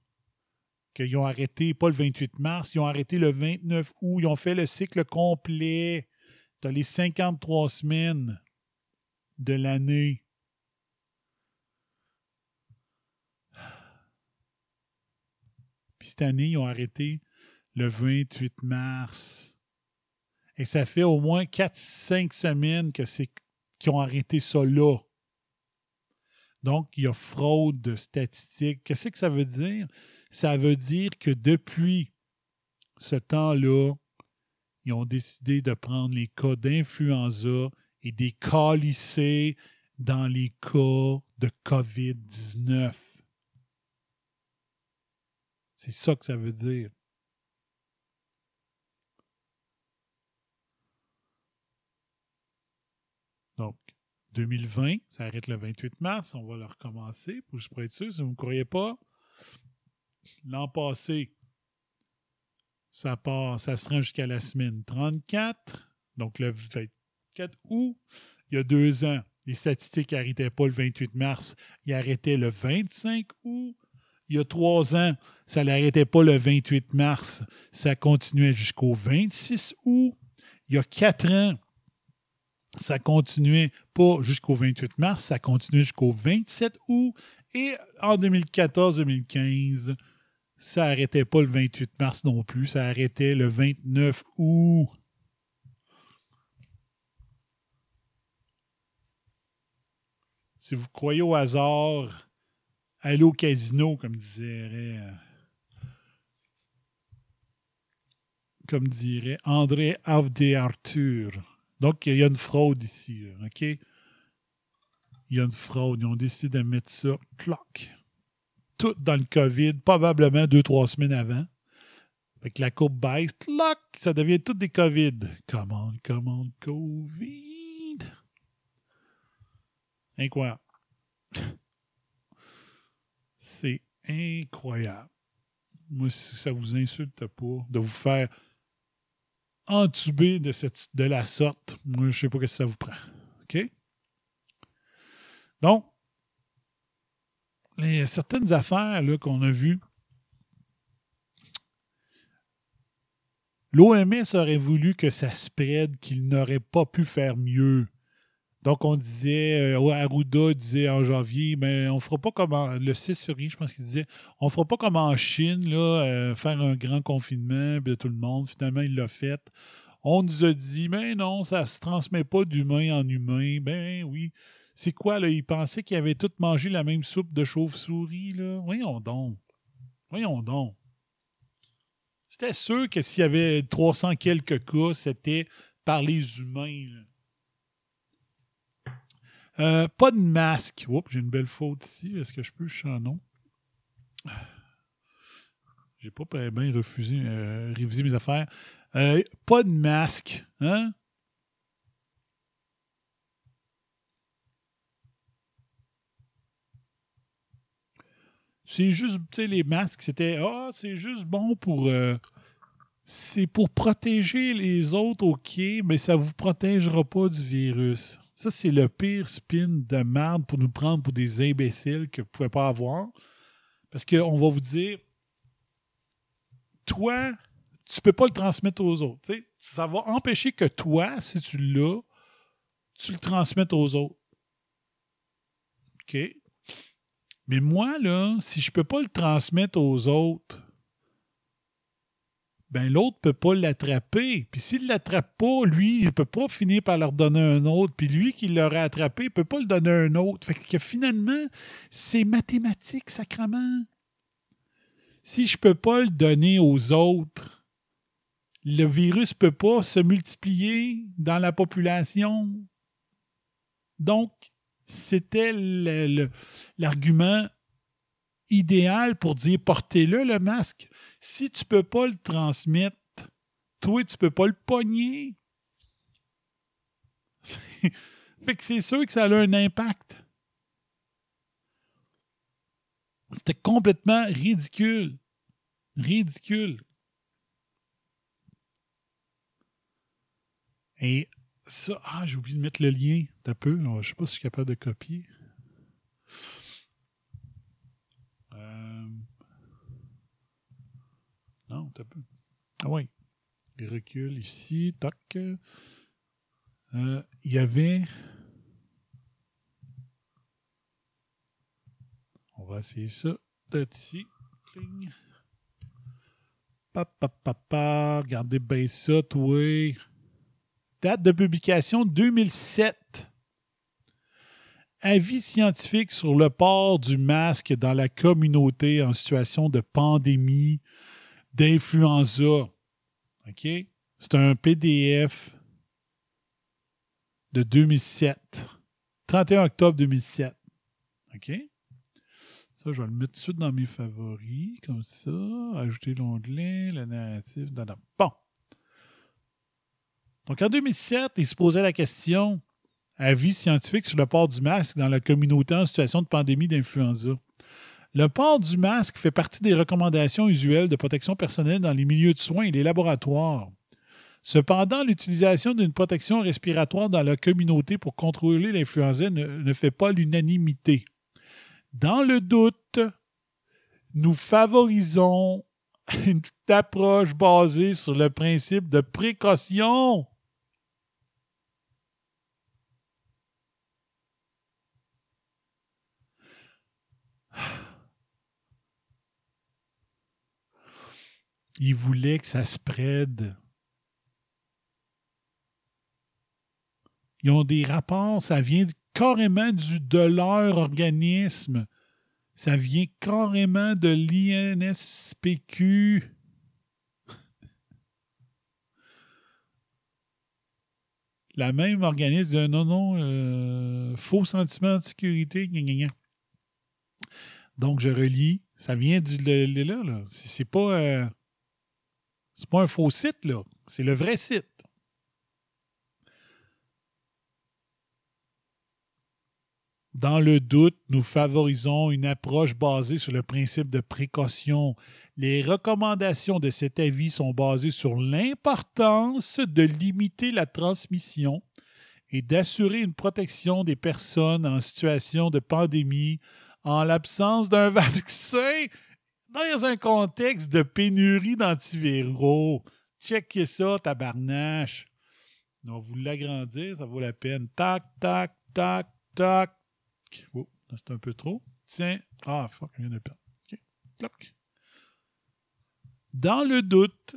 qu'ils ont arrêté, pas le 28 mars, ils ont arrêté le 29 août, ils ont fait le cycle complet. Tu les 53 semaines de l'année. Puis cette année, ils ont arrêté le 28 mars. Et ça fait au moins 4-5 semaines qu'ils ont arrêté ça là. Donc, il y a fraude de statistiques. Qu'est-ce que ça veut dire? Ça veut dire que depuis ce temps-là, ils ont décidé de prendre les cas d'influenza et des cas lissés dans les cas de COVID-19. C'est ça que ça veut dire. Donc, 2020, ça arrête le 28 mars. On va le recommencer pour, être sûr. Si vous ne me croyez pas, l'an passé, ça part, ça se rend jusqu'à la semaine 34. Donc, le 24 août, il y a deux ans, les statistiques n'arrêtaient pas le 28 mars, ils arrêtaient le 25 août. Il y a trois ans, ça n'arrêtait pas le 28 mars, ça continuait jusqu'au 26 août. Il y a quatre ans, ça continuait jusqu'au 28 mars, ça continuait jusqu'au 27 août. Et en 2014-2015, ça n'arrêtait pas le 28 mars non plus, ça arrêtait le 29 août. Si vous croyez au hasard, allez au casino, comme dirait, comme dirait André Avde Arthur. Donc, il y a une fraude ici, OK? Il y a une fraude. Ils ont décidé de mettre ça, cloc, tout dans le COVID, probablement deux, trois semaines avant. Fait que la courbe baisse, cloc, ça devient tout des COVID. Commande, commande, COVID. Incroyable. C'est incroyable. Moi, si ça vous insulte pas de vous faire entuber de, cette, de la sorte, moi, je sais pas ce que ça vous prend. OK? Donc, les, certaines affaires qu'on a vues, l'OMS aurait voulu que ça spread, qu'il n'aurait pas pu faire mieux. Donc, on disait, euh, Arruda disait en janvier, mais on fera pas comme le 6 février, je pense qu'il disait, on fera pas comme en Chine, là, euh, faire un grand confinement de tout le monde. Finalement, il l'a fait. On nous a dit, mais non, ça se transmet pas d'humain en humain. Ben oui. C'est quoi, là? Ils pensaient qu'ils avaient tous mangé la même soupe de chauve-souris, là? Voyons donc. Voyons donc. C'était sûr que s'il y avait 300 quelques cas, c'était par les humains, là. Euh, pas de masque. Oups, j'ai une belle faute ici. Est-ce que je peux changer non? J'ai pas bien refusé, euh, révisé mes affaires. Euh, pas de masque. Hein? C'est juste, tu les masques, c'était, ah, c'est juste bon pour, euh, c'est pour protéger les autres, ok, mais ça vous protégera pas du virus. Ça, c'est le pire spin de merde pour nous prendre pour des imbéciles que vous ne pouvez pas avoir. Parce qu'on va vous dire, toi, tu peux pas le transmettre aux autres. tu sais. Ça va empêcher que toi, si tu l'as, tu le transmettes aux autres. OK? Mais moi, là, si je peux pas le transmettre aux autres, ben l'autre peut pas l'attraper. Puis s'il l'attrape pas, lui, il peut pas finir par leur donner un autre. Puis lui qui l'aurait attrapé, il peut pas le donner un autre. Fait que finalement, c'est mathématique, sacrement. Si je peux pas le donner aux autres, le virus peut pas se multiplier dans la population. Donc, c'était l'argument idéal pour dire portez-le le masque. Si tu peux pas le transmettre, toi, tu peux pas le pogner. fait que c'est sûr que ça a un impact. C'était complètement ridicule. Ridicule. Et ça, ah, j'ai oublié de mettre le lien. T'as peu, je sais pas si je suis capable de copier. Euh, Non, t'as peu. Ah oui. Il recule ici. Toc. Euh, Il y avait. On va essayer ça. Peut-être ici. Cling. Pa, pa, pa, pa. Regardez bien ça, toi. Date de publication 2007. Avis scientifique sur le port du masque dans la communauté en situation de pandémie d'influenza. OK? C'est un PDF de 2007. 31 octobre 2007. OK? Ça, je vais le mettre tout de suite dans mes favoris, comme ça. Ajouter l'onglet, le narratif. Bon. Donc, en 2007, il se posait la question avis scientifique sur le port du masque dans la communauté en situation de pandémie d'influenza. Le port du masque fait partie des recommandations usuelles de protection personnelle dans les milieux de soins et les laboratoires. Cependant, l'utilisation d'une protection respiratoire dans la communauté pour contrôler l'influenza ne, ne fait pas l'unanimité. Dans le doute, nous favorisons une approche basée sur le principe de précaution. Ils voulaient que ça spread. Ils ont des rapports, ça vient carrément du, de leur organisme. Ça vient carrément de l'INSPQ. La même organisme de non, non, euh, faux sentiment de sécurité. Donc, je relis. Ça vient du là, là. C'est pas. euh, c'est pas un faux site, là. C'est le vrai site. Dans le doute, nous favorisons une approche basée sur le principe de précaution. Les recommandations de cet avis sont basées sur l'importance de limiter la transmission et d'assurer une protection des personnes en situation de pandémie en l'absence d'un vaccin dans un contexte de pénurie d'antiviraux. Checkez ça, tabarnache. On va vous l'agrandir, ça vaut la peine. Tac, tac, tac, tac. Oh, c'est un peu trop. Tiens. Ah, fuck, je viens de perdre. Dans le doute,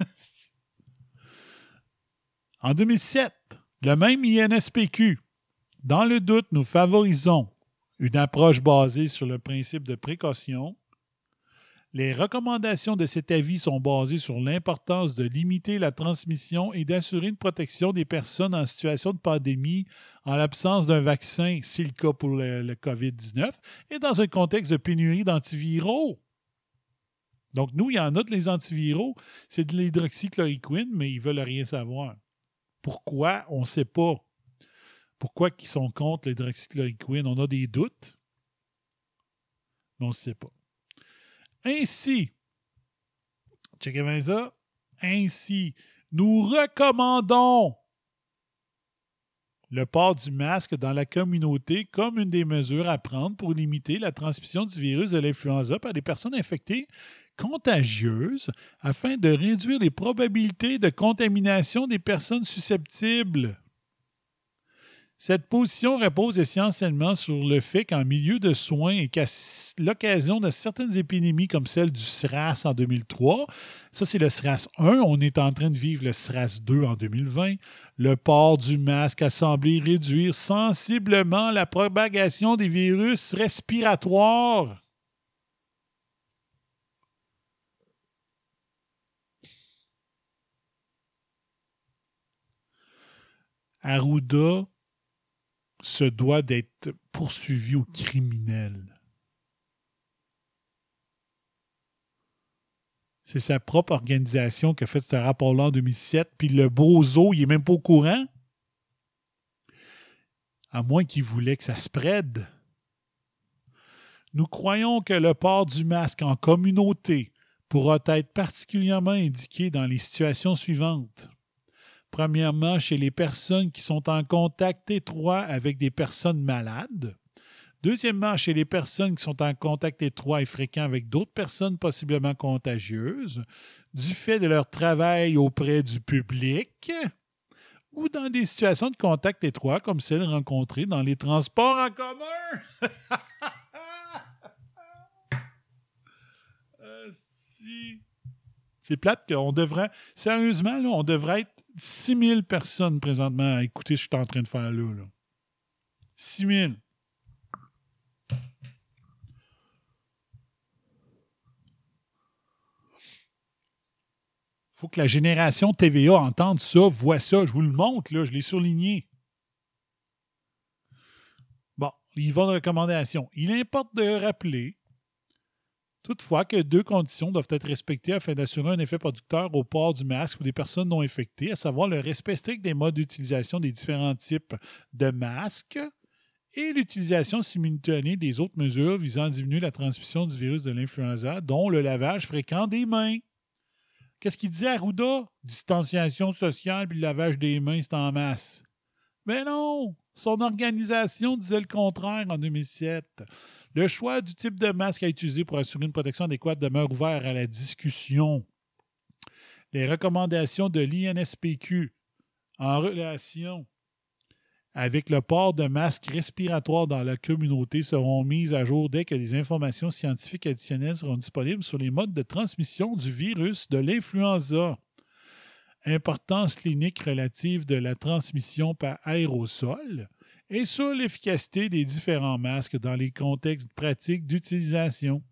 en 2007, le même INSPQ, dans le doute, nous favorisons une approche basée sur le principe de précaution. Les recommandations de cet avis sont basées sur l'importance de limiter la transmission et d'assurer une protection des personnes en situation de pandémie en l'absence d'un vaccin, c'est le cas pour le, le COVID-19, et dans un contexte de pénurie d'antiviraux. Donc, nous, il y en a de les antiviraux, c'est de l'hydroxychloroquine, mais ils veulent rien savoir. Pourquoi? On ne sait pas. Pourquoi ils sont contre l'hydroxychloroquine? On a des doutes, mais on ne sait pas. Ainsi, checkez bien ainsi, nous recommandons le port du masque dans la communauté comme une des mesures à prendre pour limiter la transmission du virus de l'influenza par des personnes infectées contagieuses afin de réduire les probabilités de contamination des personnes susceptibles. Cette position repose essentiellement sur le fait qu'en milieu de soins et qu'à l'occasion de certaines épidémies comme celle du SRAS en 2003, ça c'est le SRAS 1, on est en train de vivre le SRAS 2 en 2020, le port du masque a semblé réduire sensiblement la propagation des virus respiratoires. Arruda se doit d'être poursuivi au criminel. C'est sa propre organisation qui a fait ce rapport-là en 2007. Puis le bozo, il est même pas au courant? À moins qu'il voulait que ça spread. Nous croyons que le port du masque en communauté pourra être particulièrement indiqué dans les situations suivantes. Premièrement, chez les personnes qui sont en contact étroit avec des personnes malades. Deuxièmement, chez les personnes qui sont en contact étroit et fréquent avec d'autres personnes possiblement contagieuses, du fait de leur travail auprès du public, ou dans des situations de contact étroit comme celles rencontrées dans les transports en commun. C'est plate qu'on devrait. Sérieusement, là, on devrait être 6000 personnes présentement à écouter ce que je suis en train de faire là. là. 6000. faut que la génération TVA entende ça, voit ça. Je vous le montre, là, je l'ai surligné. Bon, il va de recommandation. Il importe de rappeler toutefois que deux conditions doivent être respectées afin d'assurer un effet producteur au port du masque pour des personnes non infectées, à savoir le respect strict des modes d'utilisation des différents types de masques et l'utilisation simultanée des autres mesures visant à diminuer la transmission du virus de l'influenza, dont le lavage fréquent des mains. Qu'est-ce qu'il disait Arruda? Distanciation sociale puis le lavage des mains, c'est en masse. Mais non! Son organisation disait le contraire en 2007. Le choix du type de masque à utiliser pour assurer une protection adéquate demeure ouvert à la discussion. Les recommandations de l'INSPQ en relation avec le port de masques respiratoires dans la communauté seront mises à jour dès que des informations scientifiques additionnelles seront disponibles sur les modes de transmission du virus de l'influenza. Importance clinique relative de la transmission par aérosol et sur l'efficacité des différents masques dans les contextes pratiques d'utilisation.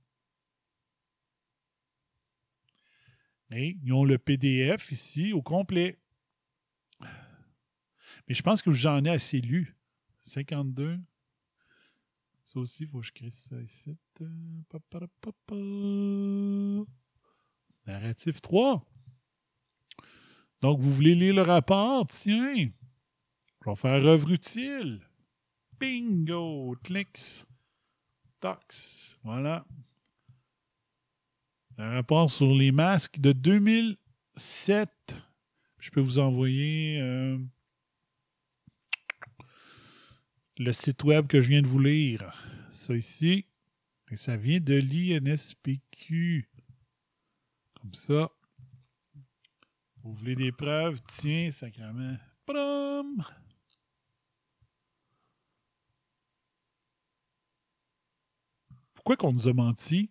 Et ils ont le PDF ici au complet. Mais je pense que j'en ai assez lu. 52. Ça aussi, il faut que je crée ça ici. Narratif 3. Donc, vous voulez lire le rapport? Tiens. Vais faire œuvre utile. Bingo! Clicks. Tox. Voilà. Un rapport sur les masques de 2007. Je peux vous envoyer euh, le site web que je viens de vous lire. Ça ici. Et ça vient de l'INSPQ. Comme ça. Vous voulez des preuves? Tiens, sacrément. Prom! Pourquoi qu'on nous a menti?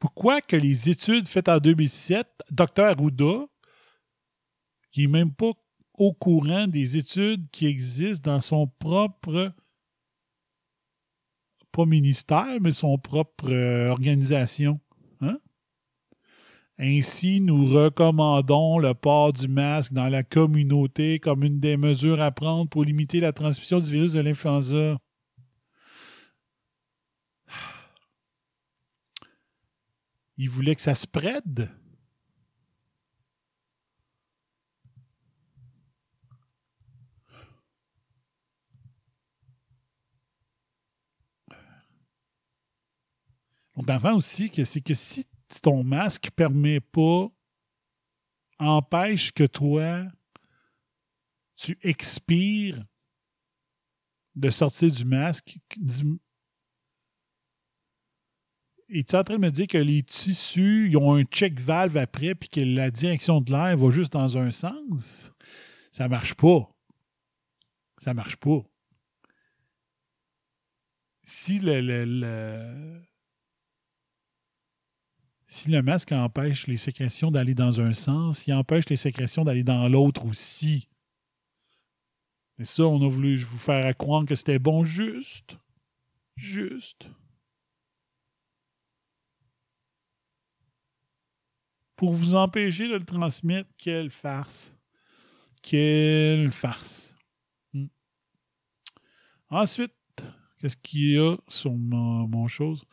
Pourquoi que les études faites en 2007, Dr. Arruda, qui n'est même pas au courant des études qui existent dans son propre, pas ministère, mais son propre euh, organisation. Hein? Ainsi, nous recommandons le port du masque dans la communauté comme une des mesures à prendre pour limiter la transmission du virus de l'influenza. Il voulait que ça se prête. Donc, d'avant aussi, que si ton masque permet pas, empêche que toi, tu expires de sortir du masque, et tu es en train de me dire que les tissus, ils ont un check valve après, puis que la direction de l'air va juste dans un sens? Ça marche pas. Ça marche pas. Si le- si le masque empêche les sécrétions d'aller dans un sens, il empêche les sécrétions d'aller dans l'autre aussi. Mais ça, on a voulu vous faire croire que c'était bon juste. Juste. Pour vous empêcher de le transmettre, quelle farce. Quelle farce. Hmm. Ensuite, qu'est-ce qu'il y a sur mon, mon chose?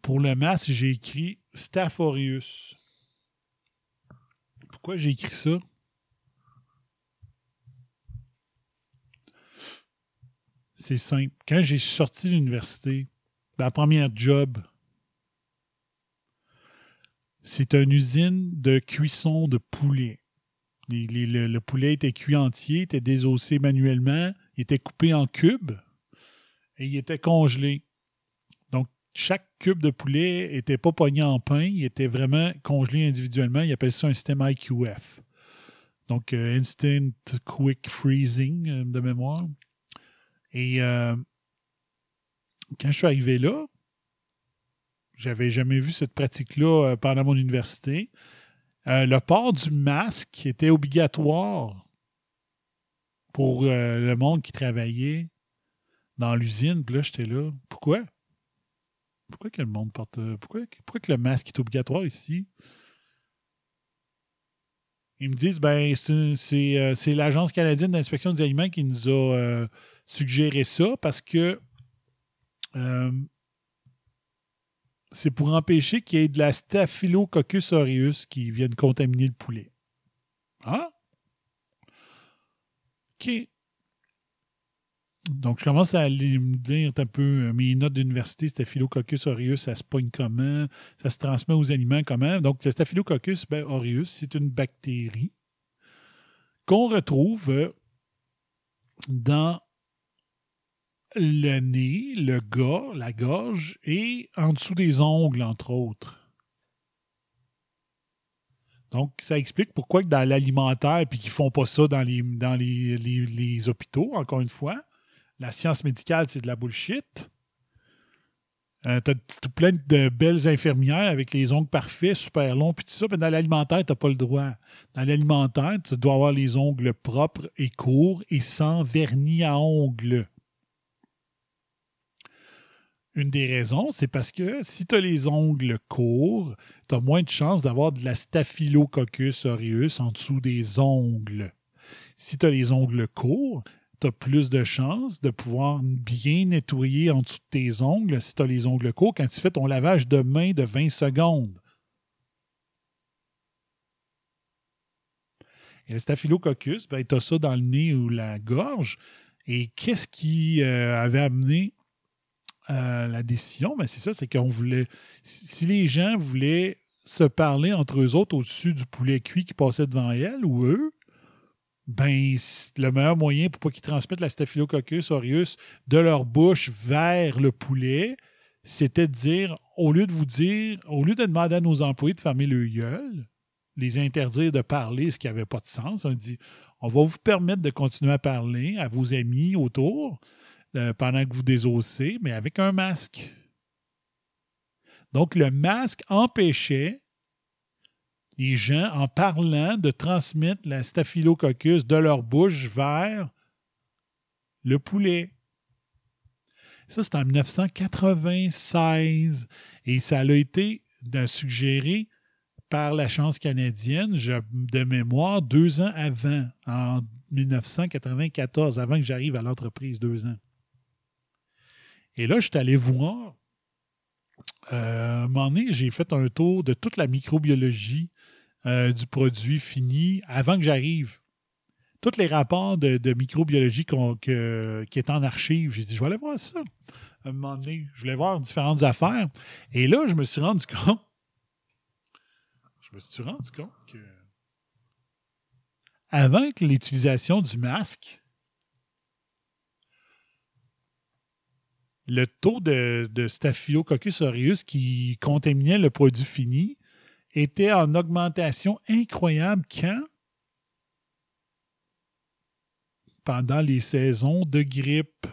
Pour le masque, j'ai écrit Staph aureus. Pourquoi j'ai écrit ça? C'est simple. Quand j'ai sorti de l'université, la première job, c'est une usine de cuisson de poulet. Le, le poulet était cuit entier, était désossé manuellement, il était coupé en cubes et il était congelé. Donc, chaque cube de poulet était pas pogné en pain, il était vraiment congelé individuellement. Ils appellent ça un système IQF. Donc, euh, Instant Quick Freezing euh, de mémoire. Et euh, quand je suis arrivé là, j'avais jamais vu cette pratique-là euh, pendant mon université. Euh, le port du masque était obligatoire pour euh, le monde qui travaillait dans l'usine. Puis là, j'étais là. Pourquoi? Pourquoi que le monde porte. Pourquoi, pourquoi que le masque est obligatoire ici? Ils me disent ben c'est l'Agence canadienne d'inspection des aliments qui nous a suggéré ça parce que c'est pour empêcher qu'il y ait de la Staphylococcus aureus qui vienne contaminer le poulet. Ah? OK. Donc, je commence à me dire un peu euh, mes notes d'université, Staphylococcus aureus, ça se pogne comment, ça se transmet aux aliments comment? Donc, le Staphylococcus ben, aureus, c'est une bactérie qu'on retrouve euh, dans le nez, le gars, la gorge et en dessous des ongles, entre autres. Donc, ça explique pourquoi dans l'alimentaire, puis qu'ils font pas ça dans les hôpitaux, encore une fois. La science médicale, c'est de la bullshit. Euh, t'as tout plein de belles infirmières avec les ongles parfaits, super longs, puis tout ça, mais dans l'alimentaire, t'as pas le droit. Dans l'alimentaire, tu dois avoir les ongles propres et courts et sans vernis à ongles. Une des raisons, c'est parce que si tu as les ongles courts, tu as moins de chances d'avoir de la Staphylococcus aureus en dessous des ongles. Si tu as les ongles courts, tu as plus de chances de pouvoir bien nettoyer en dessous de tes ongles si tu as les ongles courts quand tu fais ton lavage de main de 20 secondes. Et le staphylococcus, ben, tu as ça dans le nez ou la gorge. Et qu'est-ce qui euh, avait amené la décision? Ben, c'est ça, c'est qu'on voulait. Si les gens voulaient se parler entre eux autres au-dessus du poulet cuit qui passait devant elle ou eux, ben, le meilleur moyen pour pas qu'ils transmettent la Staphylococcus aureus de leur bouche vers le poulet, c'était de dire, au lieu de vous dire, au lieu de demander à nos employés de fermer le gueule, les interdire de parler, ce qui n'avait pas de sens, on dit, on va vous permettre de continuer à parler à vos amis autour euh, pendant que vous désossez, mais avec un masque. Donc, le masque empêchait les gens, en parlant, de transmettre la staphylococcus de leur bouche vers le poulet. Ça, c'est en 1996. Et ça a été suggéré par la chance canadienne, de mémoire, deux ans avant, en 1994, avant que j'arrive à l'entreprise, deux ans. Et là, je suis allé voir. Euh, à un moment donné, j'ai fait un tour de toute la microbiologie euh, du produit fini avant que j'arrive. Tous les rapports de, microbiologie qui étaient en archive, j'ai dit, je vais aller voir ça. À un moment donné, je voulais voir différentes affaires. Et là, je me suis rendu compte. Je me suis rendu compte que. Avant que l'utilisation du masque, le taux de, Staphylococcus aureus qui contaminait le produit fini était en augmentation incroyable quand? Pendant les saisons de grippe.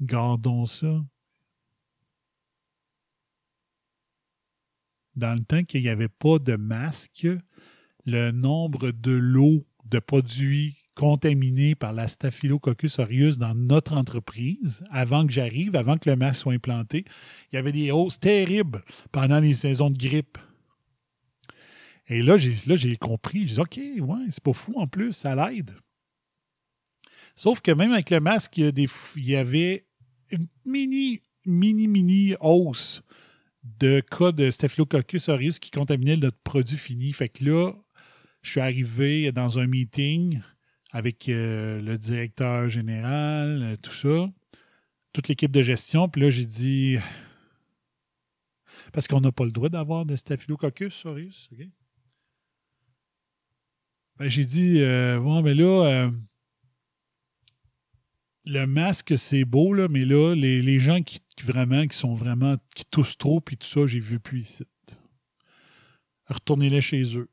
Gardons ça. Dans le temps qu'il n'y avait pas de masque, le nombre de lots de produits contaminés par la Staphylococcus aureus dans notre entreprise, avant que j'arrive, avant que le masque soit implanté, il y avait des hausses terribles pendant les saisons de grippe. Et là, j'ai, compris. J'ai dit, OK, ouais, c'est pas fou en plus, ça l'aide. Sauf que même avec le masque, il y avait une mini, mini, mini hausse de cas de Staphylococcus aureus qui contaminait notre produit fini. Fait que là, je suis arrivé dans un meeting avec euh, le directeur général, euh, tout ça, toute l'équipe de gestion. Puis là, j'ai dit. Parce qu'on n'a pas le droit d'avoir de Staphylococcus aureus. OK? Ben, j'ai dit, euh, bon, mais là, le masque, c'est beau, là, mais là, les, gens qui, qui vraiment, qui sont vraiment, qui toussent trop, puis tout ça, j'ai vu plus ici. Retournez-les chez eux.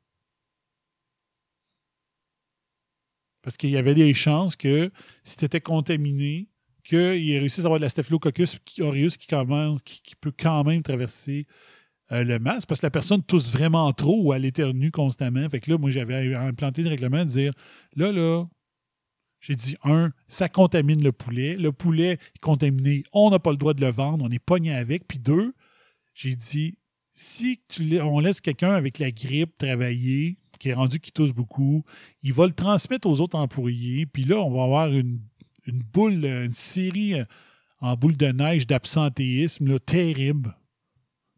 Parce qu'il y avait des chances que si tu étais contaminé, qu'ils réussissent à avoir de la Staphylococcus aureus qui, commence, qui, qui peut quand même traverser euh, le masque. Parce que la personne tousse vraiment trop ou elle éternue constamment. Fait que là, moi, j'avais implanté le règlement de dire là, là, j'ai dit, un, ça contamine le poulet. Le poulet est contaminé, on n'a pas le droit de le vendre, on est pogné avec. Puis deux, j'ai dit, si on laisse quelqu'un avec la grippe travailler, qui est rendu qui tousse beaucoup, il va le transmettre aux autres employés. Puis là, on va avoir une, boule, une série euh, en boule de neige d'absentéisme terrible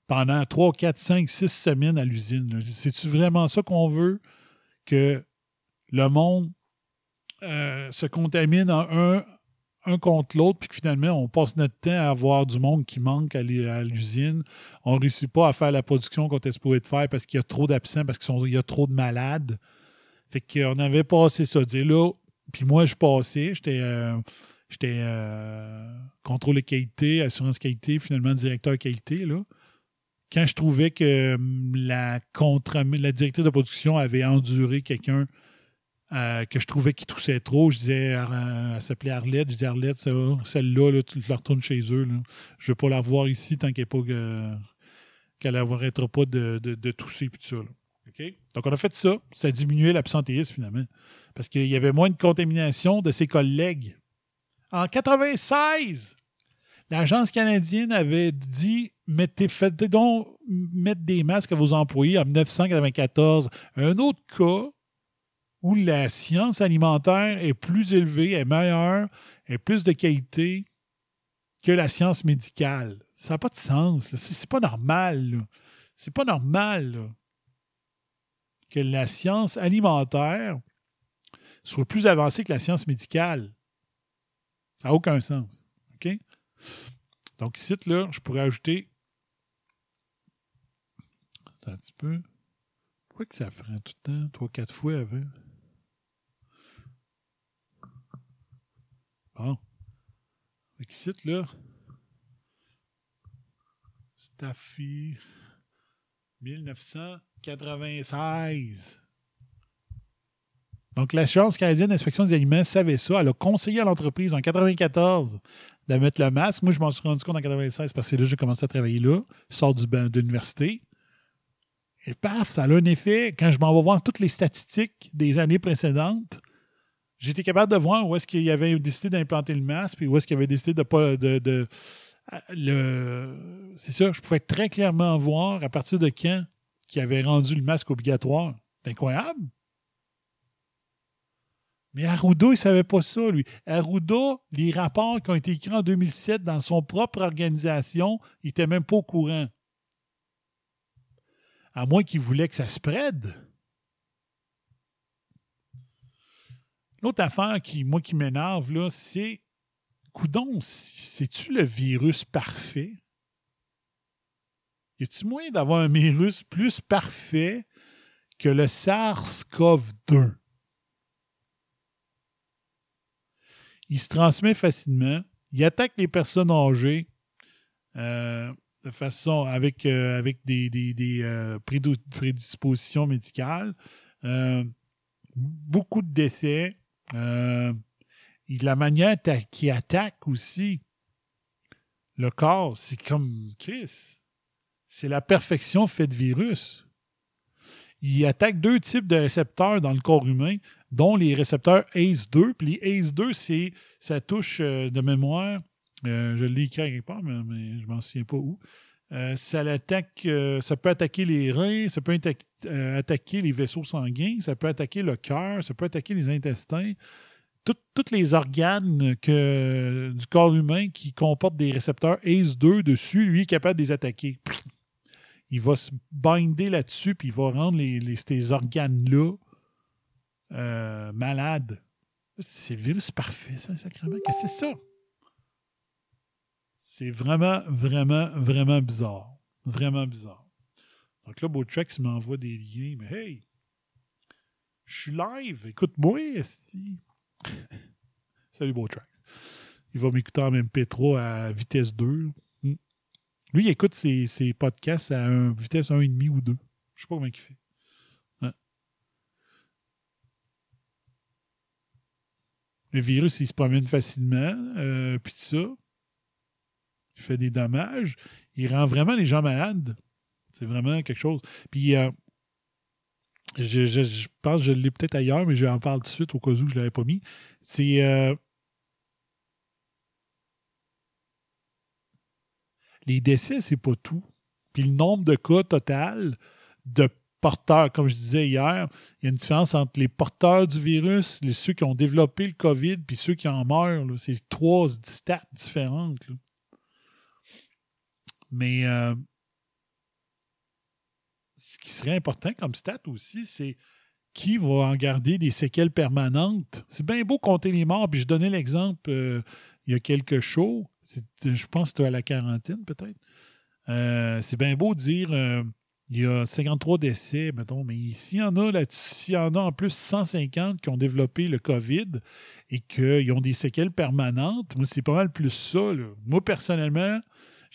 pendant 3, 4, 5, 6 semaines à l'usine. C'est-tu vraiment ça qu'on veut? Que le monde euh, se contamine en un, un contre l'autre, puis que finalement, on passe notre temps à avoir du monde qui manque à l'usine. On ne réussit pas à faire la production qu'on était supposé faire parce qu'il y a trop d'absents, parce qu'il y a trop de malades. Fait qu'on avait passé ça. Là, puis moi, je passais, j'étais euh, j'étais euh, contrôle qualité, assurance qualité, finalement directeur qualité. Là. Quand je trouvais que hum, la, contre, la directrice de production avait enduré quelqu'un euh, que je trouvais qui toussait trop. Je disais, elle, s'appelait Arlette. Je dis Arlette, celle-là, là, tu la retournes chez eux. Je ne veux pas la voir ici tant qu'elle qu'elle n'arrêtera pas de, de, tousser et tout ça. Donc, on a fait ça. Ça a diminué l'absentéisme, finalement. Parce qu'il y avait moins de contamination de ses collègues. En 96, l'Agence canadienne avait dit mettez, faites donc mettre des masques à vos employés en 1994. Un autre cas où la science alimentaire est plus élevée, est meilleure, est plus de qualité que la science médicale. Ça n'a pas de sens. C'est pas normal. C'est pas normal que la science alimentaire soit plus avancée que la science médicale. Ça n'a aucun sens. OK? Donc ici, là, je pourrais ajouter. Attends un petit peu. Pourquoi que ça ferait tout le temps, trois, quatre fois avant? Bon. Fait ici, là, Staffy, 1996. Donc, l'Assurance canadienne d'inspection des aliments savait ça. Elle a conseillé à l'entreprise en 1994 de mettre le masque. Moi, je m'en suis rendu compte en 1996 parce que là, j'ai commencé à travailler là. Je sors du, de l'université. Et paf, ça a un effet. Quand je m'en vais voir toutes les statistiques des années précédentes, J'étais capable de voir où est-ce qu'il avait décidé d'implanter le masque, puis où est-ce qu'il avait décidé de pas. De, de le, c'est ça, je pouvais très clairement voir à partir de quand qu'il avait rendu le masque obligatoire. C'est incroyable. Mais Arruda, il ne savait pas ça, lui. Arruda, les rapports qui ont été écrits en 2007 dans son propre organisation, il n'était même pas au courant. À moins qu'il voulait que ça se prête. L'autre affaire qui, moi, qui m'énerve, là, c'est. Coudon, c'est-tu le virus parfait? Y a-t-il moyen d'avoir un virus plus parfait que le SARS-CoV-2? Il se transmet facilement. Il attaque les personnes âgées. Euh, de façon avec, euh, avec des, des, des, euh, prédispositions médicales. Beaucoup de décès. Euh, la manière ta- qui attaque aussi le corps, c'est comme Chris. C'est la perfection faite virus. Il attaque deux types de récepteurs dans le corps humain, dont les récepteurs ACE2. Puis les ACE2, c'est ça touche euh, de mémoire. euh, je l'ai écrit quelque part, mais, mais je m'en souviens pas où. Euh, ça l'attaque, euh, peut attaquer les reins, ça peut euh, attaquer les vaisseaux sanguins, ça peut attaquer le cœur, ça peut attaquer les intestins. Tous les organes du corps humain qui comportent des récepteurs ACE2 dessus, lui est capable de les attaquer. Il va se binder là-dessus, puis il va rendre les, ces organes-là malades. C'est le virus parfait, ça, sacrément. Qu'est-ce que c'est ça? C'est vraiment, vraiment, vraiment bizarre. Vraiment bizarre. Donc là, Beautrex m'envoie des liens, mais hey, je suis live, écoute-moi, esti. Salut Beautrex. Il va m'écouter en MP3 à vitesse 2. Hmm. Lui, il écoute ses, ses podcasts à un, vitesse 1,5 ou 2. Je sais pas comment il fait. Le virus, il se promène facilement, euh, puis tout ça. Il fait des dommages. Il rend vraiment les gens malades. C'est vraiment quelque chose. Puis, euh, je, je- pense que je l'ai peut-être ailleurs, mais je en parle tout de suite au cas où je ne l'avais pas mis. C'est. euh, les décès, c'est pas tout. Puis le nombre de cas total de porteurs, comme je disais hier, il y a une différence entre les porteurs du virus, les, ceux qui ont développé le COVID, puis ceux qui en meurent. C'est trois stats différentes. Mais euh, ce qui serait important comme stat aussi, c'est qui va en garder des séquelles permanentes. C'est bien beau compter les morts, puis je donnais l'exemple euh, il y a quelques shows. Je pense que c'était à la quarantaine, peut-être. Euh, c'est bien beau dire il y a 53 décès, mettons, mais s'il y en a là s'il y en a en plus 150 qui ont développé le COVID et qu'ils ont des séquelles permanentes, moi, c'est pas mal plus ça. Moi, personnellement,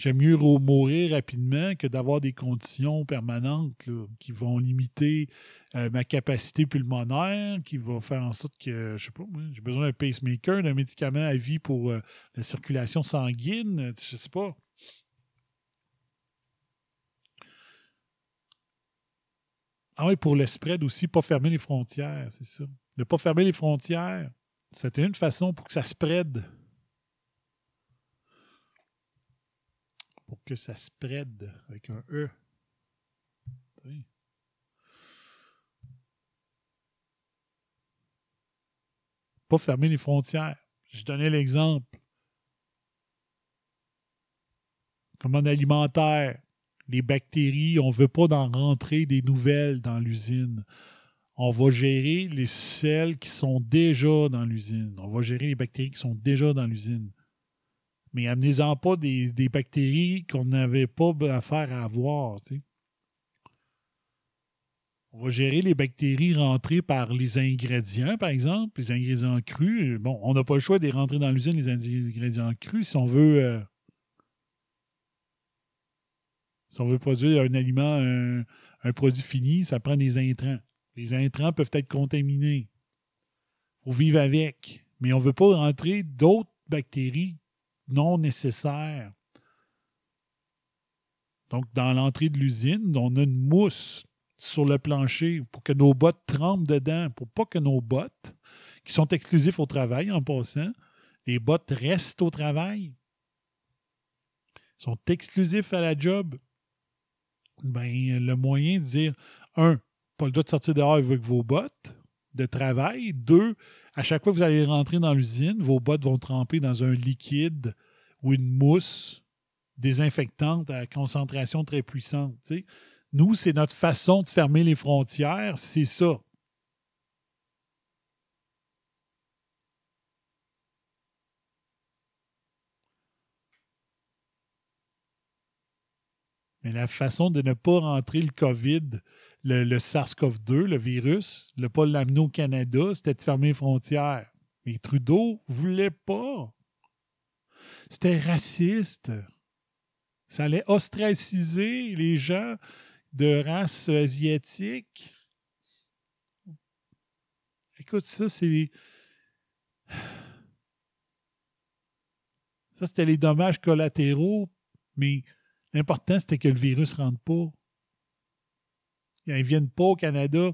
j'aime mieux mourir rapidement que d'avoir des conditions permanentes qui vont limiter euh, ma capacité pulmonaire, qui va faire en sorte que, je sais pas, j'ai besoin d'un pacemaker, d'un médicament à vie pour euh, la circulation sanguine, euh, je sais pas. Ah oui, pour le spread aussi, pas fermer les frontières, c'est ça. Ne pas fermer les frontières, c'était une façon pour que ça spread. Pour que ça spread avec un E. Pas fermer les frontières. Je donnais l'exemple. Commande alimentaire. Les bactéries, on ne veut pas d'en rentrer des nouvelles dans l'usine. On va gérer les celles qui sont déjà dans l'usine. On va gérer les bactéries qui sont déjà dans l'usine. Mais amenez-en pas des, des bactéries qu'on n'avait pas affaire à avoir. tu sais. On va gérer les bactéries rentrées par les ingrédients, par exemple, les ingrédients crus. Bon, on n'a pas le choix de rentrer dans l'usine, les ingrédients crus, si on veut. euh, si on veut produire un aliment, un, un produit fini, ça prend des intrants. Les intrants peuvent être contaminés. Il faut vivre avec. Mais on ne veut pas rentrer d'autres bactéries non nécessaires. Donc, dans l'entrée de l'usine, on a une mousse sur le plancher pour que nos bottes trempent dedans, pour pas que nos bottes, qui sont exclusifs au travail en passant, les bottes restent au travail, sont exclusifs à la job. Ben, le moyen de dire, un, pas le droit de sortir dehors avec vos bottes de travail. Deux, à chaque fois que vous allez rentrer dans l'usine, vos bottes vont tremper dans un liquide ou une mousse désinfectante à concentration très puissante. Nous, c'est notre façon de fermer les frontières, c'est ça. Mais la façon de ne pas rentrer le COVID, le, le SARS-CoV-2, le virus, ne pas l'amener au Canada, c'était de fermer les frontières. Mais Trudeau voulait pas. C'était raciste. Ça allait ostraciser les gens de race asiatique. Écoute, ça, c'est. Ça, c'était les dommages collatéraux, mais l'important, c'était que le virus ne rentre pas. Ils ne viennent pas au Canada.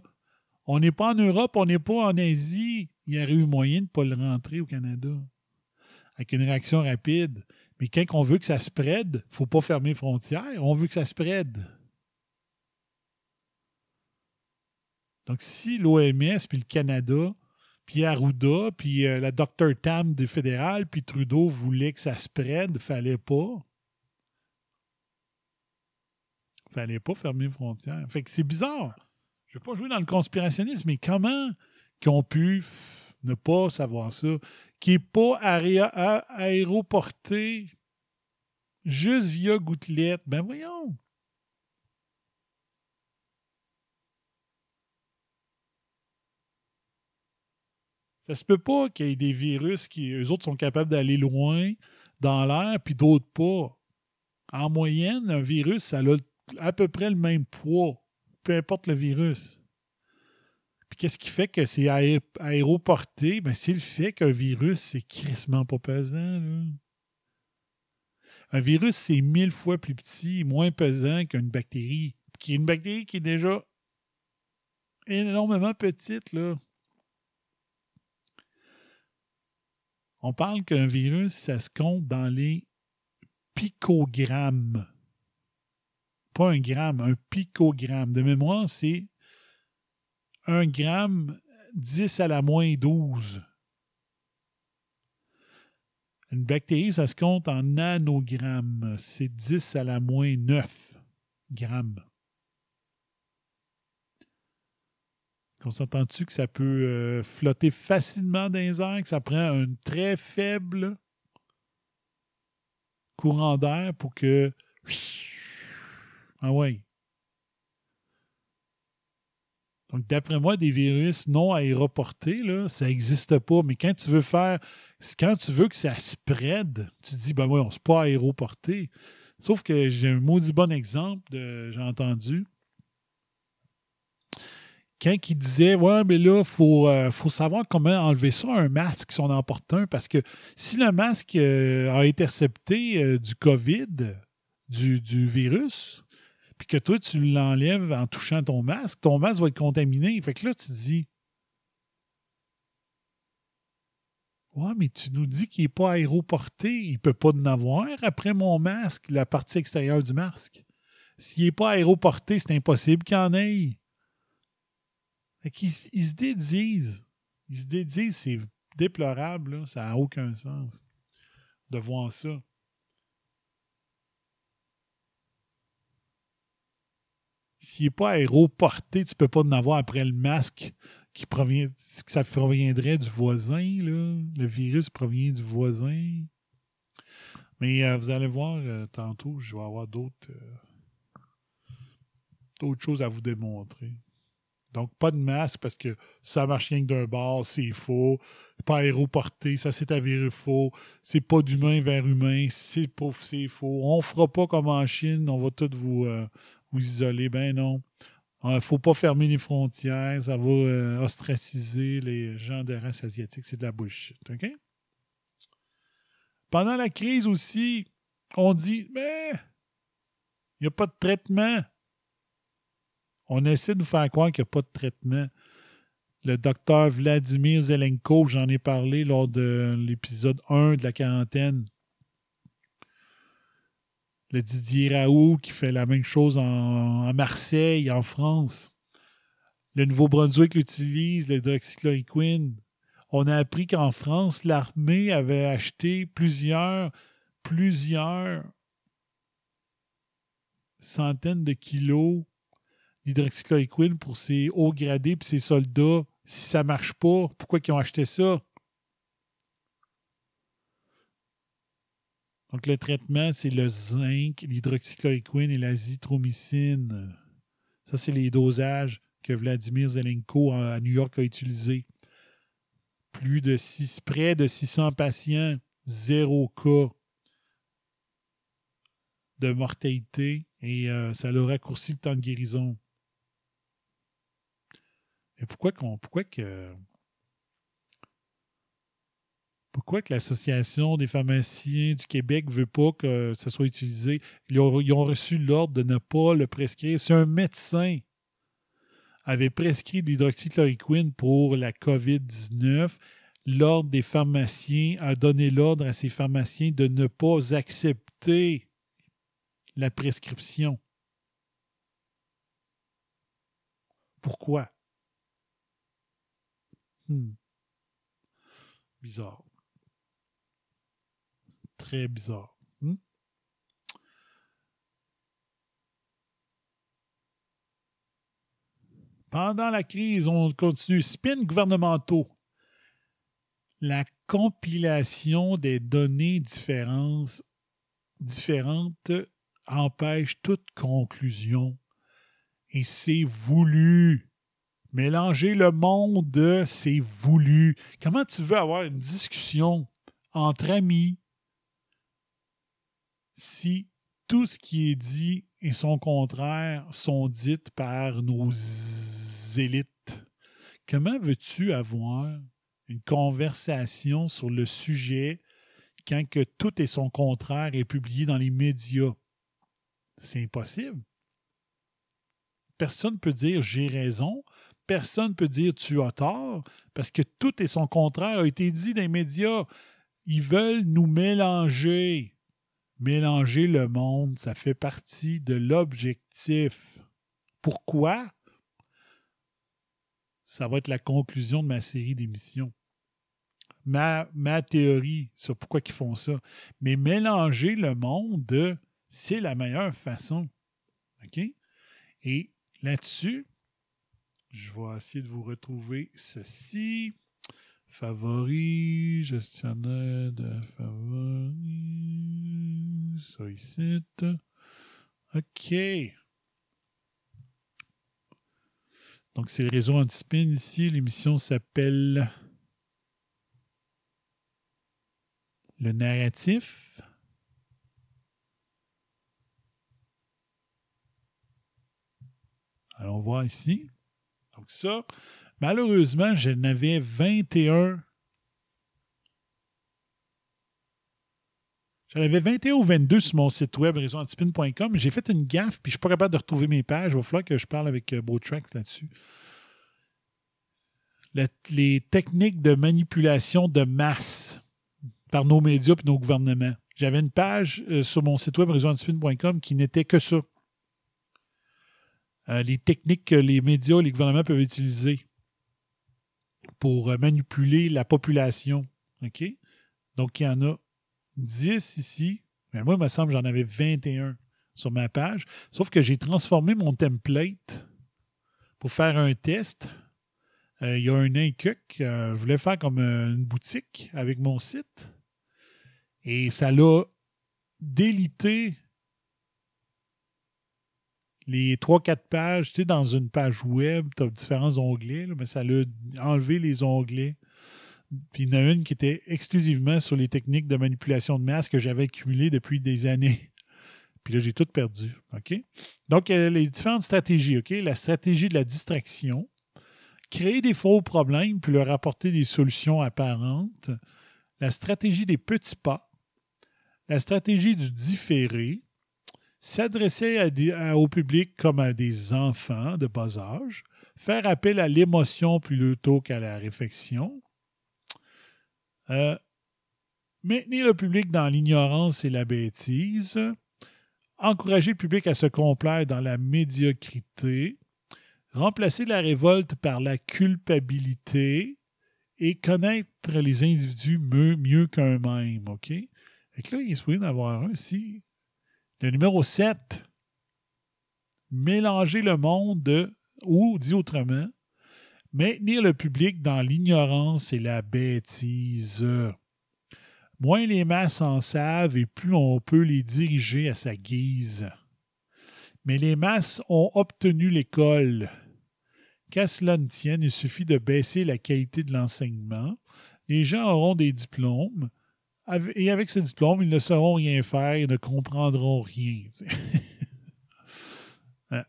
On n'est pas en Europe, on n'est pas en Asie. Il y aurait eu moyen de ne pas le rentrer au Canada. Avec une réaction rapide. Mais quand on veut que ça se prête, il ne faut pas fermer les frontières. On veut que ça se prête. Donc, si l'OMS, puis le Canada, puis Arruda, puis euh, la Dr. Tam du fédéral, puis Trudeau voulaient que ça se il fallait pas. Fallait pas fermer les frontières. Fait que c'est bizarre. Je vais pas jouer dans le conspirationnisme, mais comment qu'ils ont pu ne pas savoir ça? Qui n'est pas aéroporté juste via gouttelette? Ben voyons. Ça se peut pas qu'il y ait des virus qui, eux autres, sont capables d'aller loin dans l'air, puis d'autres pas. En moyenne, un virus, ça a à peu près le même poids, peu importe le virus. Puis qu'est-ce qui fait que c'est aéroporté? Ben, c'est le fait qu'un virus, c'est crissement pas pesant. Un virus, c'est mille fois plus petit, moins pesant qu'une bactérie. Qui est une bactérie qui est déjà énormément petite. On parle qu'un virus, ça se compte dans les picogrammes. Pas un gramme, un picogramme. De mémoire, c'est un gramme 10 à la moins 12. Une bactérie, ça se compte en nanogrammes. C'est 10 à la moins 9 grammes. On s'entend-tu que ça peut euh, flotter facilement dans les airs, que ça prend un très faible courant d'air pour que. Ah ouais. Donc, d'après moi, des virus non aéroportés, là, ça n'existe pas. Mais quand tu veux faire. Quand tu veux que ça spread, tu dis, ben oui, on ne pas aéroporté. Sauf que j'ai un maudit bon exemple, j'ai entendu quand il disait Ouais, mais là, il faut, euh, faut, savoir comment enlever ça un masque si on en porte un, parce que si le masque euh, a intercepté euh, du COVID, du, du, virus, puis que toi, tu l'enlèves en touchant ton masque, ton masque va être contaminé. Fait que là, tu te dis Ouais, mais tu nous dis qu'il n'est pas aéroporté, il ne peut pas en avoir après mon masque, la partie extérieure du masque. S'il n'est pas aéroporté, c'est impossible qu'il en ait. Ils, se dédisent. Ils se dédisent, c'est déplorable, ça n'a aucun sens de voir ça. S'il n'est pas aéroporté, tu ne peux pas en avoir après le masque qui provient, ça proviendrait du voisin. Le virus provient du voisin. Mais euh, vous allez voir euh, tantôt, je vais avoir d'autres, euh, d'autres choses à vous démontrer. Donc, pas de masque parce que ça marche rien que d'un bord, c'est faux. Pas aéroporté, ça s'est avéré faux. C'est pas d'humain vers humain, c'est c'est faux. On fera pas comme en Chine, on va tout vous, vous isoler. Ben non. Il ne faut pas fermer les frontières, ça va euh, ostraciser les gens de race asiatique. C'est de la bullshit. OK? Pendant la crise aussi, on dit Mais il n'y a pas de traitement. On essaie de nous faire croire qu'il n'y a pas de traitement. Le docteur Vladimir Zelenko, j'en ai parlé lors de l'épisode 1 de la quarantaine. Le Didier Raoult qui fait la même chose en, Marseille, en France. Le Nouveau-Brunswick l'utilise, l'hydroxychloroquine. On a appris qu'en France, l'armée avait acheté plusieurs, plusieurs centaines de kilos d'hydroxychloroquine pour ses hauts gradés et ses soldats. Si ça ne marche pas, pourquoi ils ont acheté ça? Donc, le traitement, c'est le zinc, l'hydroxychloroquine et la zithromycine. Ça, c'est les dosages que Vladimir Zelenko à New York a utilisés. Plus de six, près de 600 patients, zéro cas de mortalité et euh, ça leur raccourci le temps de guérison. Mais pourquoi qu'on pourquoi que pourquoi que l'Association des pharmaciens du Québec veut pas que ça soit utilisé? Ils ont, ils ont reçu l'ordre de ne pas le prescrire. Si un médecin avait prescrit de l'hydroxychloroquine pour la COVID-19, l'ordre des pharmaciens a donné l'ordre à ces pharmaciens de ne pas accepter la prescription. Pourquoi? Hmm. Bizarre. Très bizarre. Hmm? Pendant la crise, on continue. Spin gouvernementaux. La compilation des données différentes, différentes empêche toute conclusion. Et c'est voulu. Mélanger le monde, c'est voulu. Comment tu veux avoir une discussion entre amis? Si tout ce qui est dit et son contraire sont dites par nos élites? Comment veux-tu avoir une conversation sur le sujet quand que tout et son contraire est publié dans les médias? C'est impossible. Personne ne peut dire j'ai raison. Personne ne peut dire tu as tort parce que tout et son contraire a été dit dans les médias. Ils veulent nous mélanger. Mélanger le monde, ça fait partie de l'objectif. Pourquoi? Ça va être la conclusion de ma série d'émissions. Ma, théorie sur pourquoi ils font ça. Mais mélanger le monde, c'est la meilleure façon. OK? Et là-dessus, je vais essayer de vous retrouver ceci. Favoris, gestionnaire de favoris. Ici. OK. Donc, c'est le réseau anti-spin ici. L'émission s'appelle Le narratif. Allons voir ici. Donc ça, malheureusement, j'en avais 21. J'en avais 21 ou 22 sur mon site web réseauantispin.com. J'ai fait une gaffe, puis je ne suis pas capable de retrouver mes pages. Il va falloir que je parle avec euh, Botrax là-dessus. les techniques de manipulation de masse par nos médias et nos gouvernements. J'avais une page euh, sur mon site web réseauantispin.com qui n'était que ça. Euh, les techniques que les médias, les gouvernements peuvent utiliser pour euh, manipuler la population. OK? Donc, il y en a 10 ici. Mais moi, il me semble que j'en avais 21 sur ma page. Sauf que j'ai transformé mon template pour faire un test. Euh, il y a un incuc. je voulais faire comme une boutique avec mon site. Et ça l'a délité les 3-4 pages, tu sais, dans une page web, tu as différents onglets, mais ça l'a enlevé les onglets. Puis il y en a une qui était exclusivement sur les techniques de manipulation de masse que j'avais accumulées depuis des années. Puis là, j'ai tout perdu. OK? Donc, les différentes stratégies. OK? La stratégie de la distraction, créer des faux problèmes puis leur apporter des solutions apparentes. La stratégie des petits pas. La stratégie du différé s'adresser au public comme à des enfants de bas âge, faire appel à l'émotion plutôt qu'à la réflexion, euh, maintenir le public dans l'ignorance et la bêtise, encourager le public à se complaire dans la médiocrité, remplacer la révolte par la culpabilité et connaître les individus mieux, qu'eux-mêmes. OK? Et là, il est un ici le numéro 7, mélanger le monde ou, dit autrement, maintenir le public dans l'ignorance et la bêtise. Moins les masses en savent et plus on peut les diriger à sa guise. Mais les masses ont obtenu l'école. Qu'à cela ne tienne, il suffit de baisser la qualité de l'enseignement. Les gens auront des diplômes, Et avec ce diplôme, ils ne sauront rien faire et ne comprendront rien. Hein.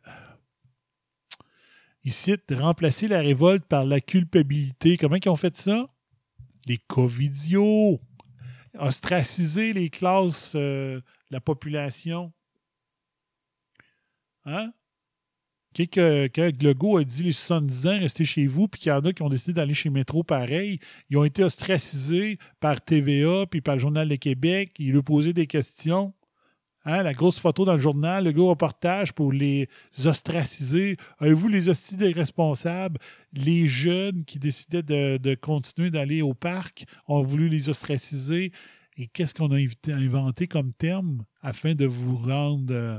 Ils citent remplacer la révolte par la culpabilité. Comment ils ont fait ça? Les covidios. Ostraciser les classes euh, la population. Hein? Quand, que- quand Legault a dit les 70 ans, restez chez vous, puis qu'il y en a qui ont décidé d'aller chez Métro pareil, ils ont été ostracisés par TVA puis par le Journal de Québec. Ils lui posaient des questions. Hein, la grosse photo dans le journal, le au reportage pour les ostraciser. Avez-vous les hosties des responsables? Les jeunes qui décidaient de, continuer d'aller au parc ont voulu les ostraciser? Et qu'est-ce qu'on a inventé comme terme afin de vous rendre euh,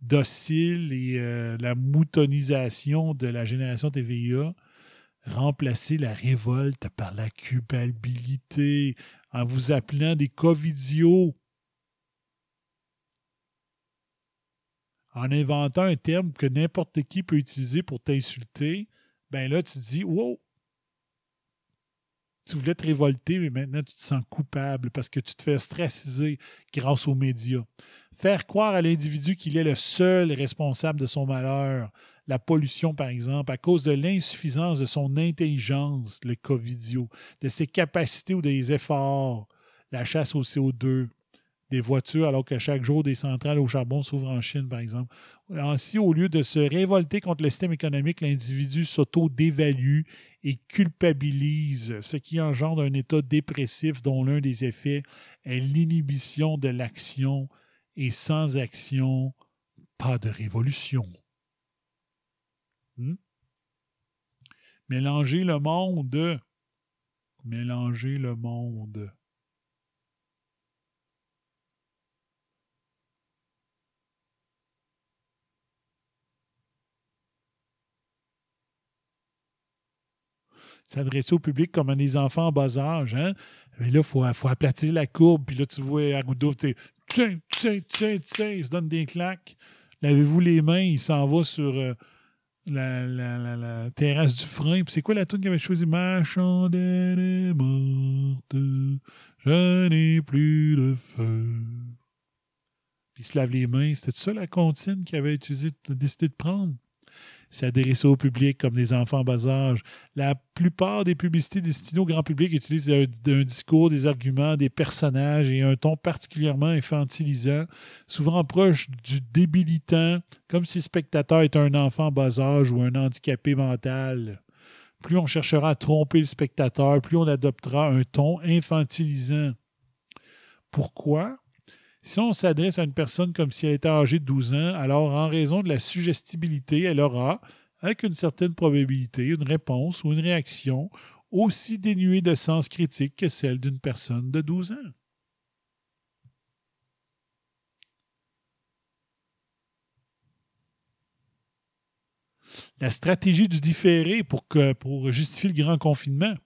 docile et euh, la moutonisation de la génération TVA? Remplacer la révolte par la culpabilité en vous appelant des covidios. en inventant un terme que n'importe qui peut utiliser pour t'insulter, ben là, tu te dis, wow, tu voulais te révolter, mais maintenant tu te sens coupable parce que tu te fais ostraciser grâce aux médias. Faire croire à l'individu qu'il est le seul responsable de son malheur, la pollution par exemple, à cause de l'insuffisance de son intelligence, le covidio, de ses capacités ou des efforts, la chasse au CO2, des voitures, alors que chaque jour, des centrales au charbon s'ouvrent en Chine, par exemple. Ainsi, au lieu de se révolter contre le système économique, l'individu s'auto-dévalue et culpabilise, ce qui engendre un état dépressif dont l'un des effets est l'inhibition de l'action et sans action, pas de révolution. Hmm? Mélanger le monde. Mélanger le monde. S'adresser au public comme à des enfants en bas âge. Hein? Mais là, il faut, faut aplatir la courbe. Puis là, tu vois Arruda, tu sais, tiens, tiens, tiens, tiens, il se donne des claques. Lavez-vous les mains, il s'en va sur euh, la, la, la, la terrasse du frein. Puis c'est quoi la tune qu'il avait choisi? Ma chandelle est morte, je n'ai plus de feu. Puis il se lave les mains. C'était ça la comptine qu'il avait utilisé, décidé de prendre? S'adresser au public comme des enfants en bas âge. La plupart des publicités destinées au grand public utilisent un, discours, des arguments, des personnages et un ton particulièrement infantilisant, souvent proche du débilitant, comme si le spectateur était un enfant en bas âge ou un handicapé mental. Plus on cherchera à tromper le spectateur, plus on adoptera un ton infantilisant. Pourquoi? Si on s'adresse à une personne comme si elle était âgée de 12 ans, alors en raison de la suggestibilité, elle aura, avec une certaine probabilité, une réponse ou une réaction aussi dénuée de sens critique que celle d'une personne de 12 ans. La stratégie du différé pour, que, pour justifier le grand confinement.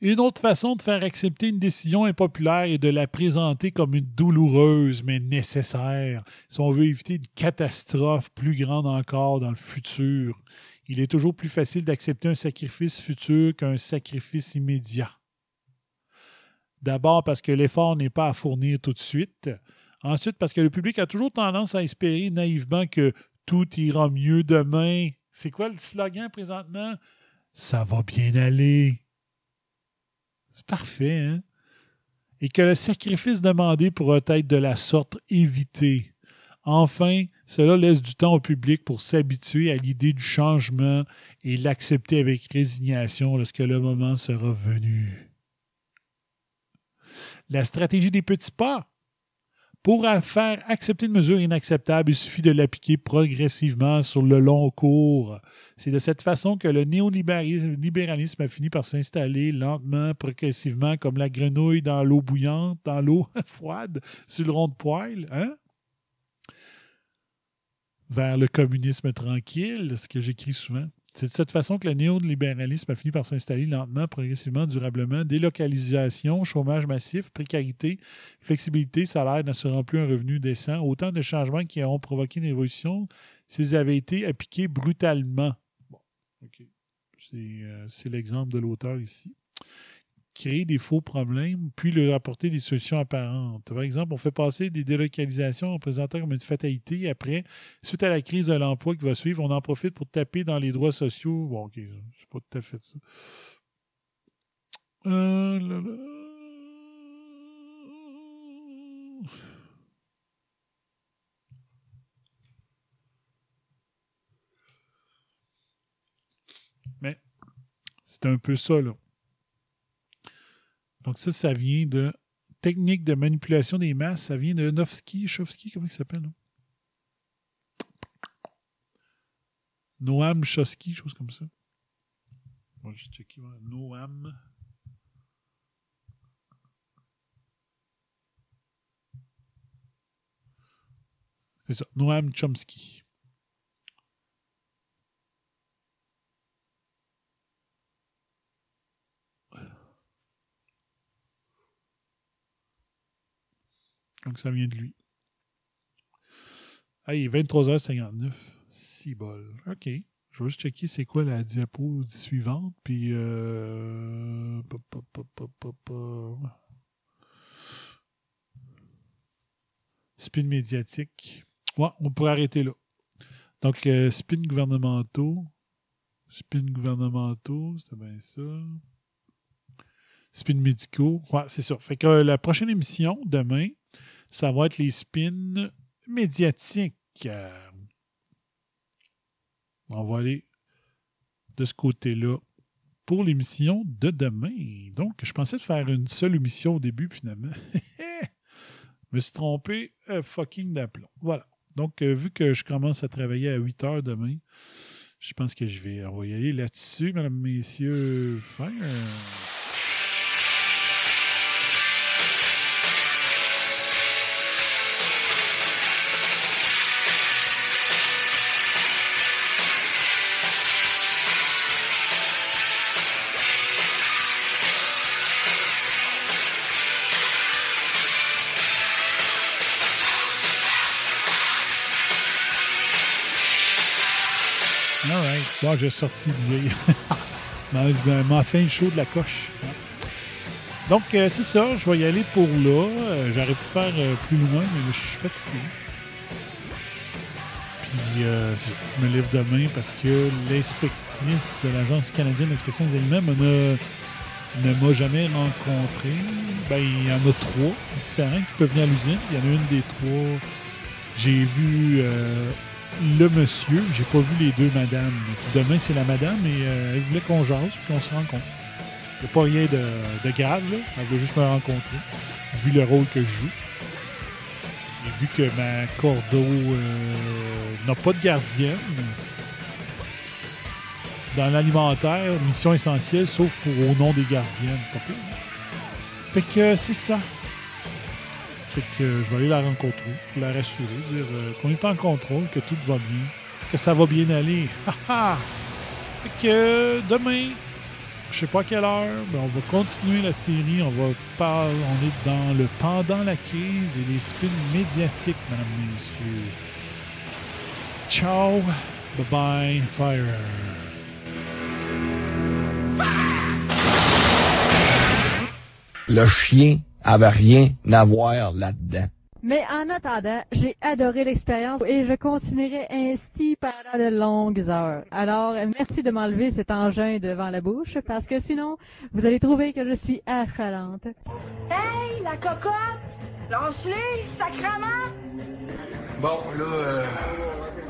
Une autre façon de faire accepter une décision impopulaire est de la présenter comme une douloureuse mais nécessaire si on veut éviter une catastrophe plus grande encore dans le futur. Il est toujours plus facile d'accepter un sacrifice futur qu'un sacrifice immédiat. D'abord parce que l'effort n'est pas à fournir tout de suite. Ensuite parce que le public a toujours tendance à espérer naïvement que tout ira mieux demain. C'est quoi le slogan présentement? Ça va bien aller. C'est parfait, hein? Et que le sacrifice demandé pourra être de la sorte évité. Enfin, cela laisse du temps au public pour s'habituer à l'idée du changement et l'accepter avec résignation lorsque le moment sera venu. La stratégie des petits pas. Pour faire accepter une mesure inacceptable, il suffit de l'appliquer progressivement sur le long cours. C'est de cette façon que le néolibéralisme libéralisme a fini par s'installer lentement, progressivement, comme la grenouille dans l'eau bouillante, dans l'eau froide, sur le rond de poêle. Hein? Vers le communisme tranquille, ce que j'écris souvent. C'est de cette façon que le néolibéralisme a fini par s'installer lentement, progressivement, durablement. Délocalisation, chômage massif, précarité, flexibilité, salaire n'assurant plus un revenu décent. Autant de changements qui ont provoqué une révolution s'ils avaient été appliqués brutalement. OK. C'est euh, l'exemple de l'auteur ici. Créer des faux problèmes, puis leur apporter des solutions apparentes. Par exemple, on fait passer des délocalisations en présentant comme une fatalité. Après, suite à la crise de l'emploi qui va suivre, on en profite pour taper dans les droits sociaux. Bon, OK, c'est pas tout à fait ça. Euh. Mais c'est un peu ça, là. Donc ça, ça vient de technique de manipulation des masses. Ça vient de Novsky, Chovsky, comment il s'appelle? non? Noam Chomsky, chose comme ça. Moi, j'ai checké. voilà. Noam. C'est ça, Noam Chomsky. Donc, ça vient de lui. Ah, il est 23h59. 6 bol. OK. Je vais juste checker c'est quoi la diapo suivante. Puis, euh... Spin médiatique. Ouais, on pourrait arrêter là. Donc, euh, spin gouvernementaux. Spin gouvernementaux, c'était bien ça. Spin médicaux. Ouais, c'est ça. Fait que euh, la prochaine émission, demain, ça va être les spins médiatiques. Euh, on va aller de ce côté-là pour l'émission de demain. Donc, je pensais faire une seule émission au début, finalement. Je me suis trompé euh, fucking d'aplomb. Voilà. Donc, euh, vu que je commence à travailler à 8 heures demain, je pense que je vais, y aller là-dessus, mesdames, messieurs. J'ai sorti vieille. m'a fait le show de la coche. Donc, euh, c'est ça. Je vais y aller pour là. Euh, J'aurais pu faire euh, plus loin, mais je suis fatigué. Puis, je me lève demain parce que l'inspectrice de l'Agence canadienne d'inspection des aliments me ne, ne m'a jamais rencontré. Ben, il y en a trois différents qui peuvent venir à l'usine. Il y en a une des trois. J'ai vu le monsieur. J'ai pas vu les deux madames. Puis demain, c'est la madame et euh, elle voulait qu'on jase et qu'on se rencontre. Il pas rien de, grave, là. Elle veut juste me rencontrer. Vu le rôle que je joue. Et vu que ma cordeau euh, n'a pas de gardienne. Dans l'alimentaire, mission essentielle, sauf pour au nom des gardiennes. Hein? Fait que c'est ça. Fait que euh, je vais aller la rencontrer pour la rassurer, dire euh, qu'on est en contrôle, que tout va bien, que ça va bien aller. Fait que euh, demain, je sais pas à quelle heure, on va continuer la série. On va parler, on est dans le pendant la crise et les spins médiatiques, mesdames et messieurs. Ciao, bye bye, fire. Le chien avait rien à voir là-dedans. Mais en attendant, j'ai adoré l'expérience et je continuerai ainsi pendant de longues heures. Alors, merci de m'enlever cet engin devant la bouche parce que sinon, vous allez trouver que je suis affalante. Hey, la cocotte! Lâche-les, sacrement! Bon, là, euh,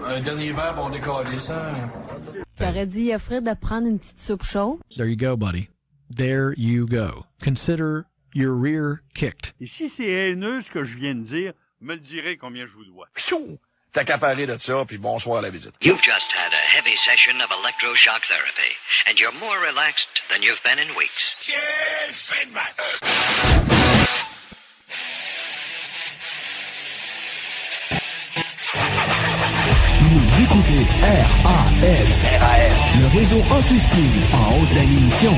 un dernier verre, on décolle ça. J'aurais dit à Fred de prendre une petite soupe chaude? There you go, buddy. There you go. Consider your rear kicked. Et si c'est haineux ce que je viens de dire, me le direz combien je vous dois. Pfiou! T'as qu'à parler de ça, puis bonsoir à la visite. You've just had a heavy session of electroshock therapy, and you're more relaxed than you've been in weeks. Vous écoutez RAS, RAS, le réseau anti-spin en haute définition.